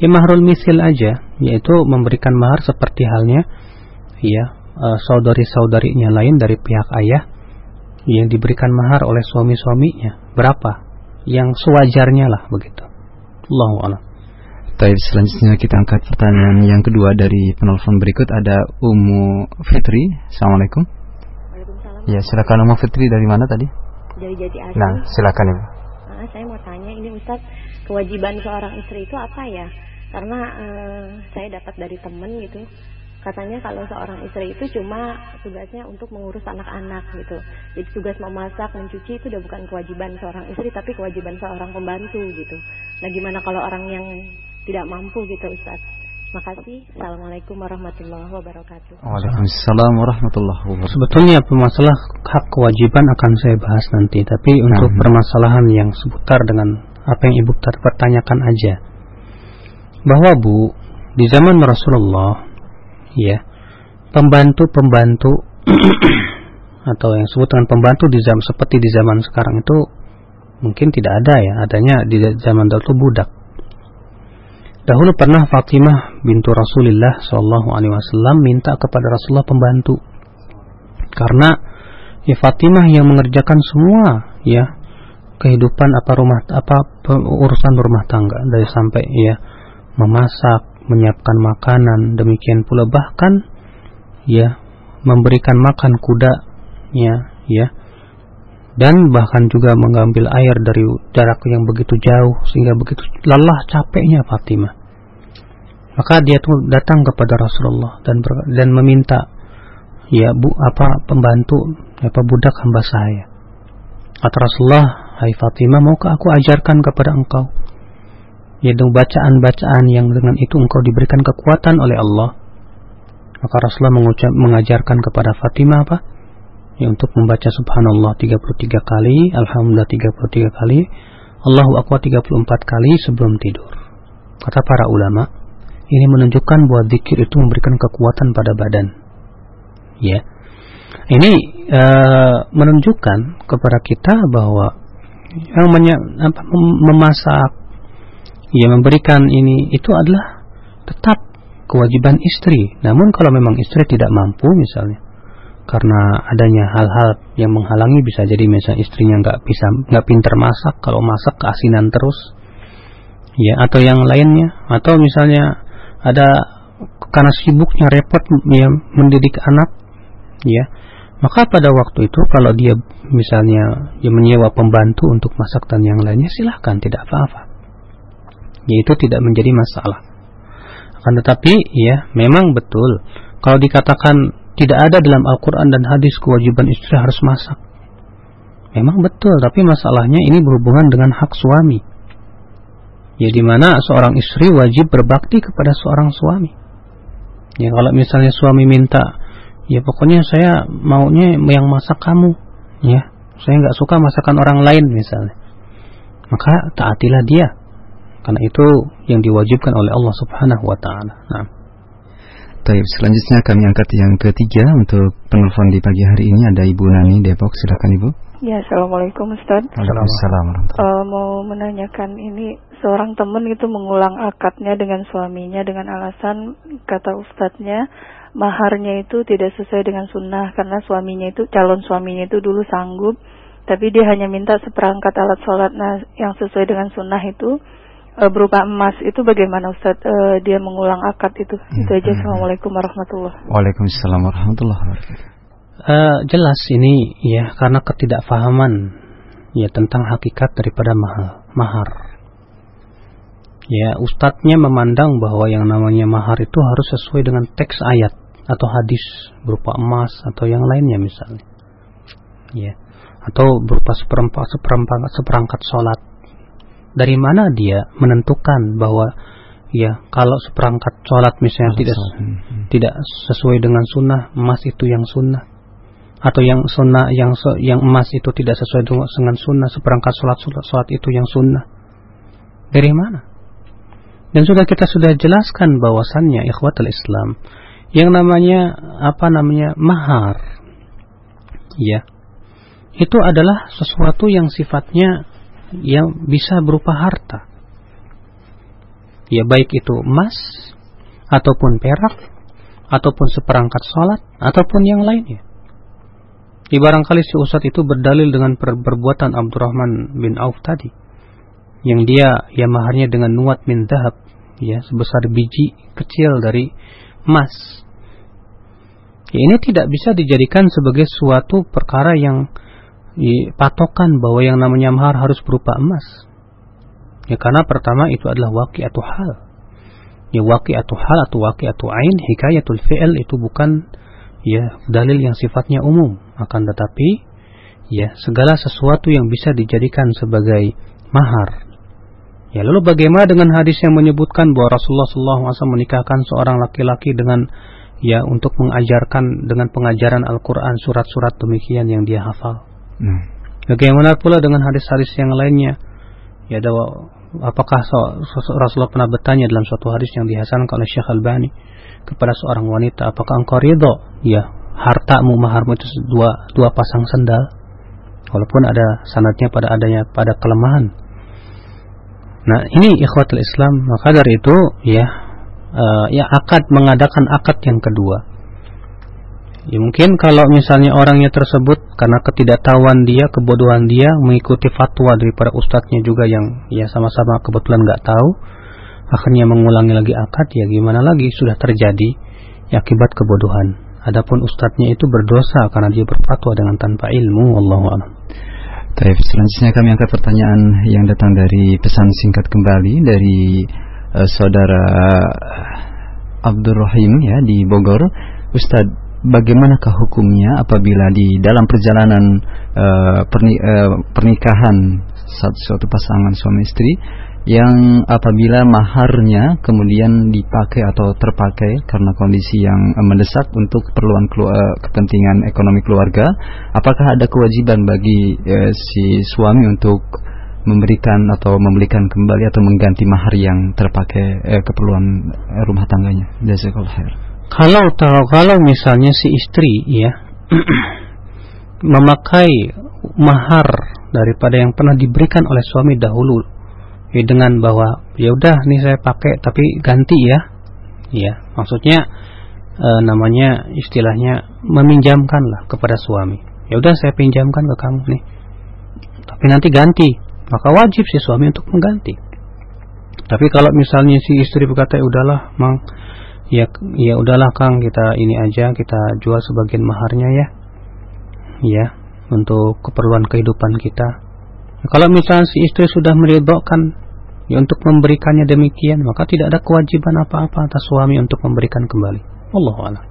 Ya mahrul misil aja yaitu memberikan mahar seperti halnya ya eh, saudari-saudarinya lain dari pihak ayah yang diberikan mahar oleh suami-suaminya. Berapa? Yang sewajarnya lah begitu. Allahu a'lam Baik, selanjutnya kita angkat pertanyaan yang kedua dari penelpon berikut ada Umu Fitri. Assalamualaikum. Waalaikumsalam. Ya, silakan Umu Fitri dari mana tadi? Dari Jati Asih. Nah, silakan Ibu. Ah, saya mau tanya ini Ustaz, kewajiban seorang istri itu apa ya? Karena eh, saya dapat dari temen gitu, katanya kalau seorang istri itu cuma tugasnya untuk mengurus anak-anak gitu. Jadi tugas memasak, mencuci itu udah bukan kewajiban seorang istri, tapi kewajiban seorang pembantu gitu. Nah, gimana kalau orang yang tidak mampu gitu Ustaz? Makasih. Assalamualaikum warahmatullahi wabarakatuh. Waalaikumsalam warahmatullahi wabarakatuh. Sebetulnya masalah hak kewajiban akan saya bahas nanti, tapi untuk Mhm. permasalahan yang seputar dengan apa yang ibu tadi pertanyakan aja, bahwa bu di zaman Rasulullah, ya pembantu-pembantu *clears throat* atau yang disebut dengan pembantu di zaman seperti di zaman sekarang itu mungkin tidak ada ya, adanya di zaman dahulu budak. Dahulu pernah Fatimah bintu Rasulullah Shallallahu Alaihi Wasallam minta kepada Rasulullah pembantu. Karena ya Fatimah yang mengerjakan semua ya kehidupan apa rumah apa urusan rumah tangga dari sampai ya memasak, menyiapkan makanan, demikian pula bahkan ya memberikan makan kuda ya ya dan bahkan juga mengambil air dari jarak yang begitu jauh sehingga begitu lelah capeknya Fatimah. Maka dia tuh datang kepada Rasulullah dan ber- dan meminta ya bu apa pembantu apa budak hamba saya. Kata Rasulullah, hai Fatimah maukah aku ajarkan kepada engkau ya dengan bacaan-bacaan yang dengan itu engkau diberikan kekuatan oleh Allah. Maka Rasulullah mengucap mengajarkan kepada Fatimah apa? Ya untuk membaca subhanallah 33 kali, alhamdulillah 33 kali, Allahu akbar 34 kali sebelum tidur. Kata para ulama, ini menunjukkan bahwa zikir itu memberikan kekuatan pada badan. ya. Ini e, menunjukkan kepada kita bahwa yang apa, memasak, ya memberikan ini itu adalah tetap kewajiban istri. Namun kalau memang istri tidak mampu misalnya karena adanya hal-hal yang menghalangi bisa jadi misalnya istrinya nggak bisa nggak pinter masak. Kalau masak keasinan terus. Ya atau yang lainnya. Atau misalnya ada karena sibuknya repot ya mendidik anak ya. Maka pada waktu itu kalau dia misalnya ya menyewa pembantu untuk masak dan yang lainnya silahkan tidak apa-apa. Yaitu tidak menjadi masalah. Akan tetapi ya memang betul. Kalau dikatakan tidak ada dalam Al-Quran dan hadis kewajiban istri harus masak. Memang betul, tapi masalahnya ini berhubungan dengan hak suami. Ya di mana seorang istri wajib berbakti kepada seorang suami. Ya kalau misalnya suami minta, ya pokoknya saya maunya yang masak kamu, ya saya nggak suka masakan orang lain misalnya. Maka taatilah dia, karena itu yang diwajibkan oleh Allah Subhanahu Wa Taala. Nah. Taib, selanjutnya kami angkat yang ketiga untuk penelpon di pagi hari ini ada Ibu Nani Depok. Silakan Ibu. Ya, Assalamualaikum Ustaz. Waalaikumsalam. Uh, mau menanyakan ini seorang teman itu mengulang akadnya dengan suaminya dengan alasan kata Ustadznya maharnya itu tidak sesuai dengan sunnah karena suaminya itu calon suaminya itu dulu sanggup tapi dia hanya minta seperangkat alat sholat nah yang sesuai dengan sunnah itu uh, berupa emas itu bagaimana Ustaz? Uh, dia mengulang akad itu. Hmm. itu aja. Assalamualaikum warahmatullahi Waalaikumsalam warahmatullahi wabarakatuh. Uh, jelas ini ya karena ketidakfahaman ya tentang hakikat daripada mahar mahar. Ya ustadznya memandang bahwa yang namanya mahar itu harus sesuai dengan teks ayat atau hadis berupa emas atau yang lainnya misalnya. Ya atau berupa seperempat seperempat seperangkat sholat dari mana dia menentukan bahwa ya kalau seperangkat sholat misalnya tidak hmm. tidak sesuai dengan sunnah emas itu yang sunnah? Atau yang sunnah yang yang emas itu tidak sesuai dengan sunnah seperangkat sholat sholat itu yang sunnah? Dari mana? Dan sudah kita sudah jelaskan bahwasannya ikhwatul Islam yang namanya apa namanya mahar ya itu adalah sesuatu yang sifatnya yang bisa berupa harta. Ya baik itu emas ataupun perak ataupun seperangkat sholat ataupun yang lainnya. Di barangkali si Ustadz itu berdalil dengan per perbuatan Abdurrahman bin Auf tadi. Yang dia ya maharnya dengan nuat min dahab. Ya sebesar biji kecil dari emas. Ya, ini tidak bisa dijadikan sebagai suatu perkara yang patokan bahwa yang namanya mahar harus berupa emas. Ya karena pertama itu adalah waki atau hal. Ya waki atau hal atau waki atau ain hikayatul fi'il itu bukan ya dalil yang sifatnya umum akan tetapi ya segala sesuatu yang bisa dijadikan sebagai mahar. Ya lalu bagaimana dengan hadis yang menyebutkan bahwa Rasulullah SAW menikahkan seorang laki-laki dengan ya untuk mengajarkan dengan pengajaran Al-Quran surat-surat demikian yang dia hafal. Nah. Bagaimana pula dengan hadis-hadis yang lainnya? Ya ada apakah Rasulullah pernah bertanya dalam suatu hadis yang dihasankan oleh Syekh Albani kepada seorang wanita, apakah engkau ridho? Ya, hartamu maharmu itu dua dua pasang sendal. Walaupun ada sanatnya pada adanya pada kelemahan. Nah, ini ikhwatul Islam, maka dari itu ya uh, ya akad mengadakan akad yang kedua Ya mungkin kalau misalnya orangnya tersebut karena ketidaktahuan dia, kebodohan dia mengikuti fatwa daripada ustadznya juga yang ya sama-sama kebetulan nggak tahu, akhirnya mengulangi lagi akad ya gimana lagi sudah terjadi ya, akibat kebodohan. Adapun ustadznya itu berdosa karena dia berfatwa dengan tanpa ilmu, a'lam. Baik, selanjutnya kami angkat pertanyaan yang datang dari pesan singkat kembali dari uh, saudara Abdul Rahim ya di Bogor. Ustadz bagaimanakah hukumnya apabila di dalam perjalanan uh, perni, uh, pernikahan satu, suatu pasangan suami istri yang apabila maharnya kemudian dipakai atau terpakai karena kondisi yang mendesak untuk keperluan kepentingan ekonomi keluarga, apakah ada kewajiban bagi uh, si suami untuk memberikan atau membelikan kembali atau mengganti mahar yang terpakai uh, keperluan rumah tangganya? Jazakallahu khair. Kalau kalau misalnya si istri ya *clears throat* memakai mahar daripada yang pernah diberikan oleh suami dahulu ya, dengan bahwa ya udah nih saya pakai tapi ganti ya. Ya maksudnya e, namanya istilahnya meminjamkan lah kepada suami. Ya udah saya pinjamkan ke kamu nih. Tapi nanti ganti maka wajib si suami untuk mengganti. Tapi kalau misalnya si istri berkata ya udahlah mang ya ya udahlah kang kita ini aja kita jual sebagian maharnya ya ya untuk keperluan kehidupan kita. Kalau misalnya si istri sudah meridhokan ya untuk memberikannya demikian, maka tidak ada kewajiban apa-apa atas suami untuk memberikan kembali. Allah Allah.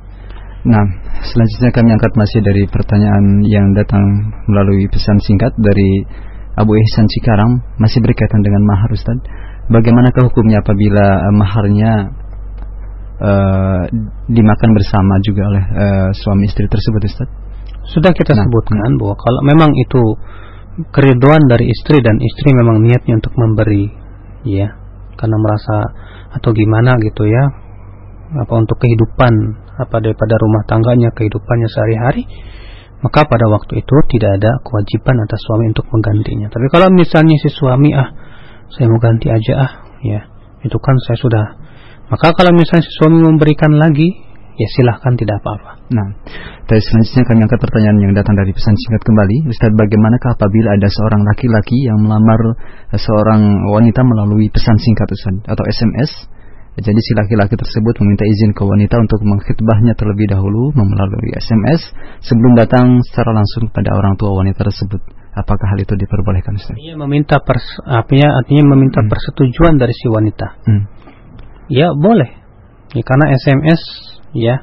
Nah, selanjutnya kami angkat masih dari pertanyaan yang datang melalui pesan singkat dari Abu Ihsan Cikarang, masih berkaitan dengan mahar Ustaz. Bagaimana hukumnya apabila maharnya uh, dimakan bersama juga oleh uh, suami istri tersebut Ustaz? Sudah kita nah, sebutkan bahwa kalau memang itu keriduan dari istri dan istri memang niatnya untuk memberi, ya, karena merasa atau gimana gitu ya, apa untuk kehidupan apa daripada rumah tangganya, kehidupannya sehari-hari, maka pada waktu itu tidak ada kewajiban atas suami untuk menggantinya. Tapi kalau misalnya si suami ah, saya mau ganti aja ah, ya, itu kan saya sudah. Maka kalau misalnya si suami memberikan lagi, ya silahkan tidak apa-apa. Nah, dari selanjutnya kami angkat pertanyaan yang datang dari pesan singkat kembali. Ustaz, bagaimanakah apabila ada seorang laki-laki yang melamar seorang wanita melalui pesan singkat Ustaz atau SMS? Jadi si laki-laki tersebut meminta izin ke wanita untuk mengkhidbahnya terlebih dahulu melalui SMS sebelum datang secara langsung pada orang tua wanita tersebut. Apakah hal itu diperbolehkan Ustaz? Ia meminta pers artinya artinya meminta hmm. persetujuan dari si wanita. Hmm. Ya, boleh. Ya, karena SMS ya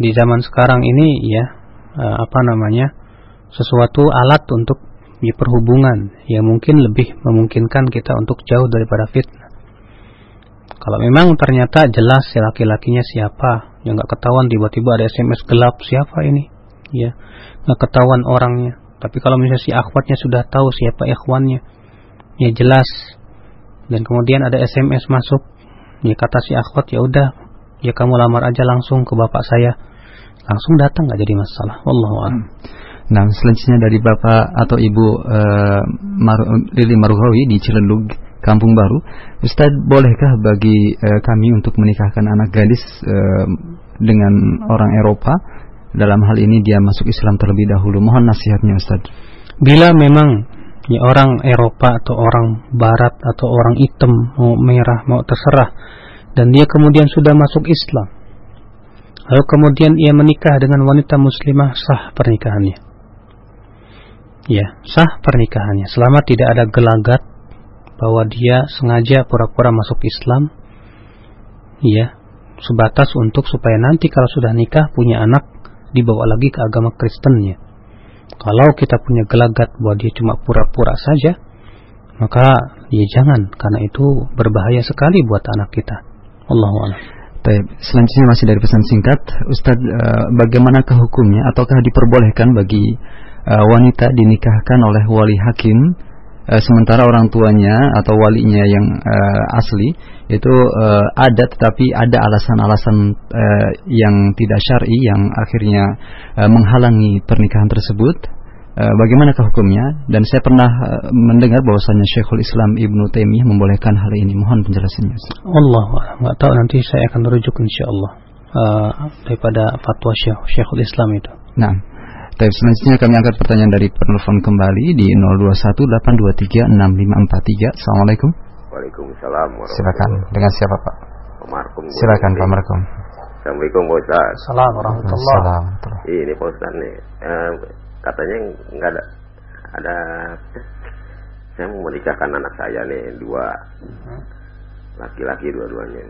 di zaman sekarang ini ya uh, apa namanya sesuatu alat untuk ya, yang mungkin lebih memungkinkan kita untuk jauh daripada fitnah. Kalau memang ternyata jelas si laki-lakinya siapa, yang nggak ketahuan tiba-tiba ada SMS gelap siapa ini, ya nggak ketahuan orangnya. Tapi kalau misalnya si akhwatnya sudah tahu siapa ikhwannya, ya jelas. Dan kemudian ada SMS masuk, ya kata si akhwat ya udah ya kamu lamar aja langsung ke bapak saya langsung datang nggak jadi masalah wallahu a'lam Nah, selanjutnya dari Bapak atau Ibu uh, Mar Lili Maruhawi di Cilendug, Kampung Baru. Ustadz, bolehkah bagi uh, kami untuk menikahkan anak gadis uh, dengan orang Eropa? Dalam hal ini dia masuk Islam terlebih dahulu. Mohon nasihatnya Ustadz. Bila memang ya, orang Eropa atau orang Barat atau orang hitam mau merah mau terserah. Dan dia kemudian sudah masuk Islam. Lalu kemudian ia menikah dengan wanita muslimah sah pernikahannya. Ya sah pernikahannya. Selama tidak ada gelagat bahwa dia sengaja pura-pura masuk Islam ya sebatas untuk supaya nanti kalau sudah nikah punya anak dibawa lagi ke agama Kristennya kalau kita punya gelagat bahwa dia cuma pura-pura saja maka ya jangan. Karena itu berbahaya sekali buat anak kita. Allah Baik, selanjutnya masih dari pesan singkat, Ustadz, uh, bagaimanakah hukumnya? Ataukah diperbolehkan bagi uh, wanita dinikahkan oleh wali hakim uh, sementara orang tuanya atau walinya yang uh, asli itu uh, ada tetapi ada alasan-alasan uh, yang tidak syar'i yang akhirnya uh, menghalangi pernikahan tersebut. Eh, bagaimanakah hukumnya? Dan saya pernah mendengar bahwasanya Syekhul Islam Ibnu Taimiyah membolehkan hal ini. Mohon penjelasannya Allah nggak tahu nanti saya akan merujuk insyaallah uh, daripada fatwa Syekh Syekhul Islam itu. Nah tapi selanjutnya kami angkat pertanyaan dari penelpon kembali di 0218236543 Assalamualaikum. Waalaikumsalam Silakan. dengan siapa Pak? Pak Markum Silakan Pak Markum Assalamualaikum Pak Ustaz Assalamualaikum warahmatullahi wabarakatuh Ini Pak Ustaz nih katanya nggak ada ada saya mau menikahkan anak saya nih dua. Laki-laki dua-duanya.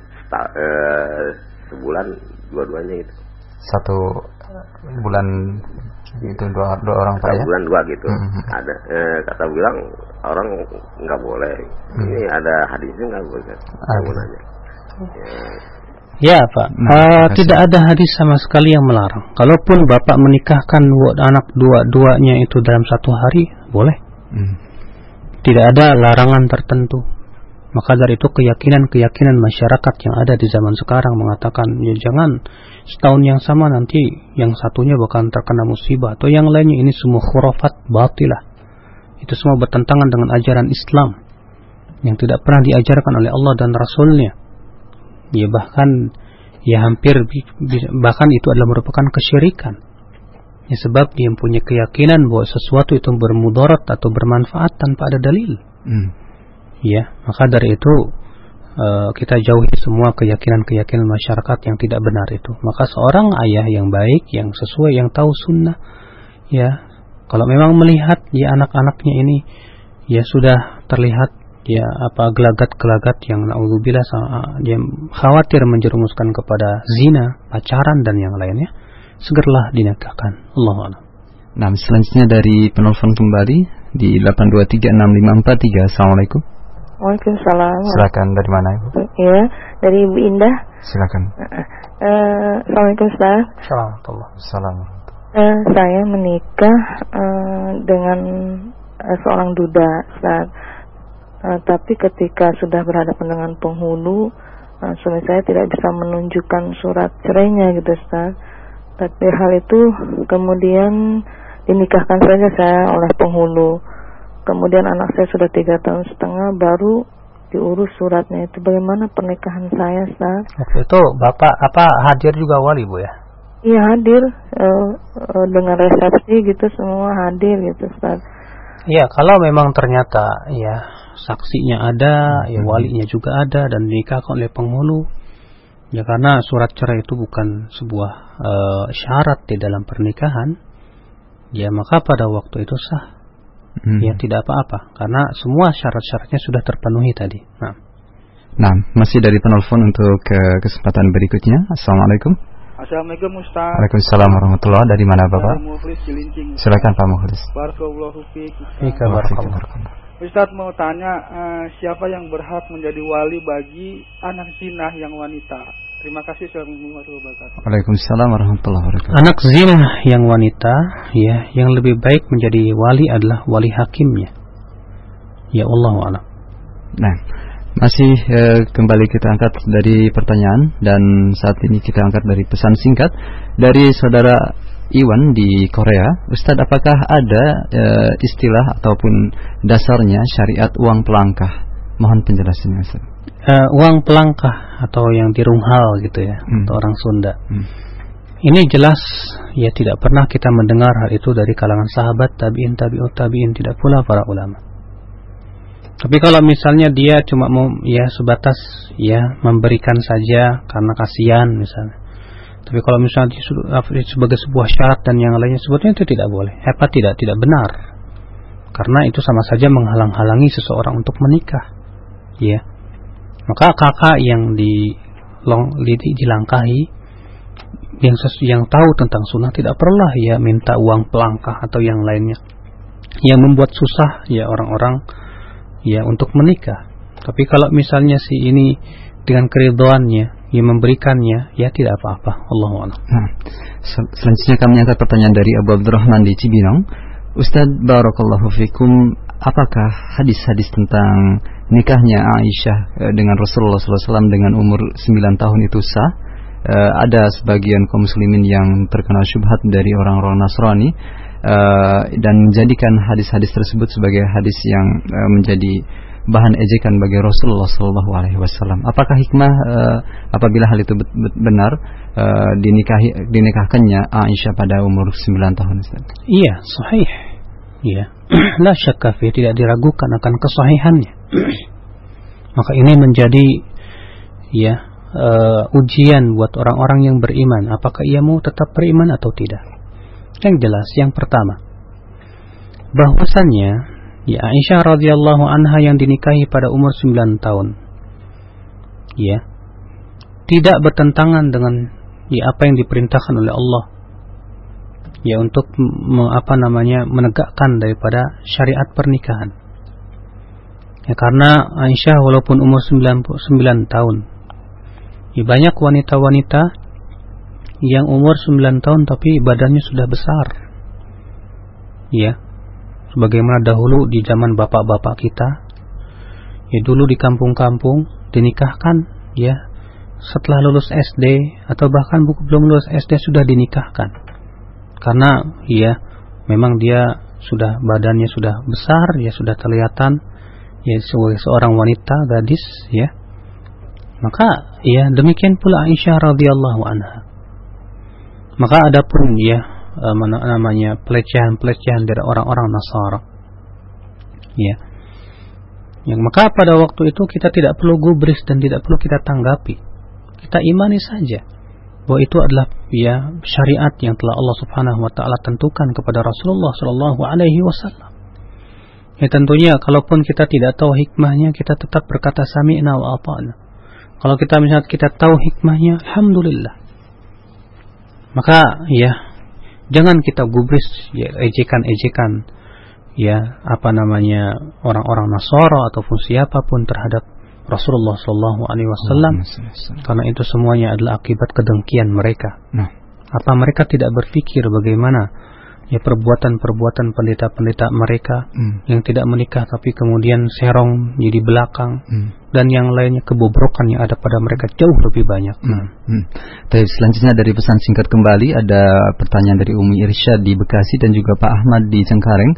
Eh, sebulan dua-duanya itu. Satu bulan itu dua, dua orang pak ya bulan dua gitu mm-hmm. ada eh, kata bilang orang nggak boleh mm. ini ada hadisnya nggak boleh saya nanya ya, Ya Pak, nah, uh, tidak ada hadis sama sekali yang melarang. Kalaupun Bapak menikahkan anak dua-duanya itu dalam satu hari, boleh. Hmm. Tidak ada larangan tertentu. Maka dari itu keyakinan-keyakinan masyarakat yang ada di zaman sekarang mengatakan ya jangan setahun yang sama nanti yang satunya bahkan terkena musibah atau yang lainnya ini semua khurafat batilah. Itu semua bertentangan dengan ajaran Islam yang tidak pernah diajarkan oleh Allah dan Rasulnya. Ya bahkan ya hampir bahkan itu adalah merupakan kesyirikan. Ya, sebab dia punya keyakinan bahwa sesuatu itu bermudarat atau bermanfaat tanpa ada dalil. Hmm ya maka dari itu uh, kita jauhi semua keyakinan-keyakinan masyarakat yang tidak benar itu maka seorang ayah yang baik yang sesuai yang tahu sunnah ya kalau memang melihat ya anak-anaknya ini ya sudah terlihat ya apa gelagat-gelagat yang naudzubillah dia khawatir menjerumuskan kepada zina, pacaran dan yang lainnya, segeralah dinikahkan. Allah Nah, selanjutnya dari penelpon kembali di 8236543. Assalamualaikum. Waalaikumsalam. Silakan dari mana Ibu? Iya, dari Ibu Indah. Silakan. Uh, Assalamualaikum Ustaz. Assalamualaikum. Uh, saya menikah uh, dengan uh, seorang duda, Ustaz. Uh, tapi ketika sudah berhadapan dengan penghulu, uh, suami saya tidak bisa menunjukkan surat cerainya gitu, Ustaz. Tapi hal itu kemudian dinikahkan saja saya oleh penghulu kemudian anak saya sudah tiga tahun setengah baru diurus suratnya itu bagaimana pernikahan saya saat waktu itu bapak apa hadir juga wali bu ya iya hadir uh, uh, dengan resepsi gitu semua hadir gitu Ustaz Iya, kalau memang ternyata ya saksinya ada, ya hmm. walinya juga ada dan dinikahkan oleh penghulu. Ya karena surat cerai itu bukan sebuah uh, syarat di dalam pernikahan. Ya maka pada waktu itu sah hmm. ya tidak apa-apa karena semua syarat-syaratnya sudah terpenuhi tadi. Nah. Nah, masih dari penelpon untuk ke kesempatan berikutnya. Assalamualaikum. Assalamualaikum Ustaz. Waalaikumsalam warahmatullahi Dari mana Bapak? Silakan Pak Mukhlis. Barakallahu fiik. Ustaz mau tanya uh, siapa yang berhak menjadi wali bagi anak zina yang wanita? Terima kasih Assalamualaikum warahmatullahi wabarakatuh. Waalaikumsalam warahmatullahi wabarakatuh. Anak zina yang wanita ya yang lebih baik menjadi wali adalah wali hakimnya. Ya Allah alam. Nah, masih eh, kembali kita angkat dari pertanyaan dan saat ini kita angkat dari pesan singkat dari saudara Iwan di Korea. Ustadz, apakah ada eh, istilah ataupun dasarnya syariat uang pelangkah? Mohon penjelasannya Ustaz uh, uang pelangkah atau yang dirunghal gitu ya hmm. atau orang Sunda. Hmm. Ini jelas ya tidak pernah kita mendengar hal itu dari kalangan sahabat tabiin tabiut tabiin tidak pula para ulama. Tapi kalau misalnya dia cuma mau ya sebatas ya memberikan saja karena kasihan misalnya. Tapi kalau misalnya sebagai sebuah syarat dan yang lainnya sebetulnya itu tidak boleh. Apa tidak tidak benar. Karena itu sama saja menghalang-halangi seseorang untuk menikah. Ya maka kakak yang di long, di, dilangkahi yang yang tahu tentang sunnah tidak perlah ya minta uang pelangkah atau yang lainnya. Yang membuat susah ya orang-orang ya untuk menikah. Tapi kalau misalnya si ini dengan keridoannya yang memberikannya ya tidak apa-apa. Allah nah, sel selanjutnya kami angkat pertanyaan dari Abu Abdurrahman di Cibinong. Ustadz Barakallahu Fikum apakah hadis-hadis tentang nikahnya Aisyah eh, dengan Rasulullah SAW dengan umur 9 tahun itu sah? Eh, ada sebagian kaum muslimin yang terkena syubhat dari orang-orang Nasrani eh, dan menjadikan hadis-hadis tersebut sebagai hadis yang menjadi bahan ejekan bagi Rasulullah Wasallam. Apakah hikmah apabila hal itu benar uh, dinikahi dinikahkannya Aisyah pada umur 9 tahun? Iya, sahih. Iya. *clears throat* La syakka tidak diragukan akan kesahihannya. *clears throat* Maka ini menjadi ya uh, ujian buat orang-orang yang beriman. Apakah ia mau tetap beriman atau tidak? Yang jelas, yang pertama, bahwasannya ya Aisyah radhiyallahu anha yang dinikahi pada umur 9 tahun, ya tidak bertentangan dengan ya apa yang diperintahkan oleh Allah ya untuk apa namanya menegakkan daripada syariat pernikahan. Ya karena Aisyah walaupun umur 99 tahun, ya banyak wanita-wanita yang umur 9 tahun tapi badannya sudah besar. Ya. Sebagaimana dahulu di zaman bapak-bapak kita ya dulu di kampung-kampung dinikahkan ya setelah lulus SD atau bahkan belum lulus SD sudah dinikahkan karena ya memang dia sudah badannya sudah besar ya sudah terlihatan ya sebagai seorang wanita gadis ya. Maka ya demikian pula Aisyah radhiyallahu anha. Maka adapun ya eh, mana namanya pelecehan-pelecehan dari orang-orang Nasara. Ya. Yang maka pada waktu itu kita tidak perlu gubris dan tidak perlu kita tanggapi. Kita imani saja bahwa itu adalah ya syariat yang telah Allah Subhanahu wa taala tentukan kepada Rasulullah sallallahu alaihi wasallam. Ya tentunya kalaupun kita tidak tahu hikmahnya kita tetap berkata sami'na wa ata'na. Kalau kita misalnya kita tahu hikmahnya alhamdulillah. Maka ya jangan kita gubris ya ejekan-ejekan ya apa namanya orang-orang Nasara ataupun siapa pun terhadap Rasulullah Shallallahu Alaihi Wasallam karena itu semuanya adalah akibat kedengkian mereka. Nah. Apa mereka tidak berpikir bagaimana ya perbuatan-perbuatan pendeta-pendeta mereka hmm. yang tidak menikah tapi kemudian serong jadi belakang hmm. dan yang lainnya kebobrokan yang ada pada mereka jauh lebih banyak. Hmm. Nah. Hmm. Tapi selanjutnya dari pesan singkat kembali ada pertanyaan dari Umi Irsyad di Bekasi dan juga Pak Ahmad di Cengkareng.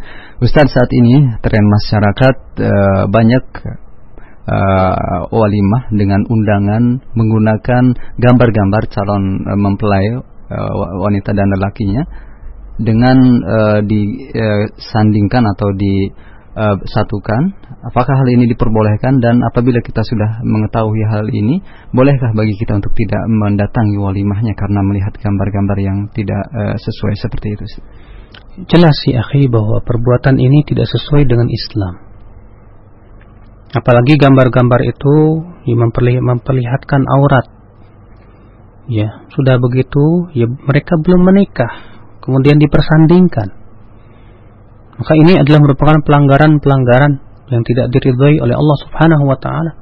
Ustaz saat ini tren masyarakat uh, banyak uh, walimah dengan undangan menggunakan gambar-gambar calon uh, mempelai uh, wanita dan lelakinya dengan uh, disandingkan atau disatukan apakah hal ini diperbolehkan dan apabila kita sudah mengetahui hal ini bolehkah bagi kita untuk tidak mendatangi walimahnya karena melihat gambar-gambar yang tidak uh, sesuai seperti itu jelas sih akhi bahwa perbuatan ini tidak sesuai dengan Islam Apalagi gambar-gambar itu memperlihatkan aurat. Ya, sudah begitu, ya mereka belum menikah, kemudian dipersandingkan. Maka ini adalah merupakan pelanggaran-pelanggaran yang tidak diridhai oleh Allah Subhanahu wa taala.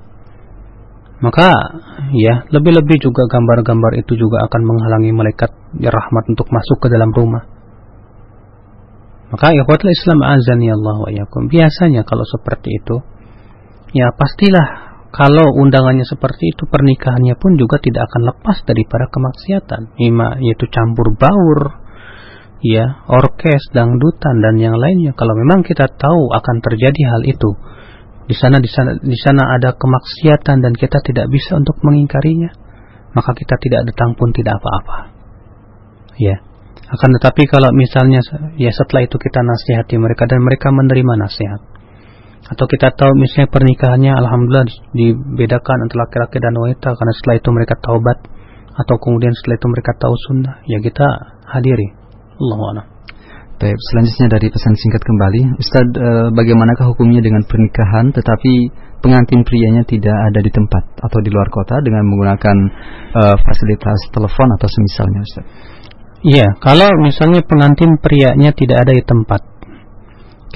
Maka ya, lebih-lebih juga gambar-gambar itu juga akan menghalangi malaikat ya rahmat untuk masuk ke dalam rumah. Maka ikhwatul Islam azan ya Allah wa. Biasanya kalau seperti itu, ya pastilah kalau undangannya seperti itu pernikahannya pun juga tidak akan lepas dari para kemaksiatan. Ima yaitu campur baur ya orkes dangdutan dan yang lainnya. Kalau memang kita tahu akan terjadi hal itu di sana di sana di sana ada kemaksiatan dan kita tidak bisa untuk mengingkarinya maka kita tidak datang pun tidak apa-apa. Ya akan tetapi kalau misalnya ya setelah itu kita nasihati mereka dan mereka menerima nasihat atau kita tahu misalnya pernikahannya alhamdulillah dibedakan antara laki-laki dan wanita karena setelah itu mereka taubat. Atau kemudian setelah itu mereka tahu sunnah. Ya kita hadiri. Allah Baik, selanjutnya dari pesan singkat kembali, Ustaz, e, bagaimanakah hukumnya dengan pernikahan tetapi pengantin prianya tidak ada di tempat atau di luar kota dengan menggunakan e, fasilitas telepon atau semisalnya, Ustaz? Iya, kalau misalnya pengantin prianya tidak ada di tempat,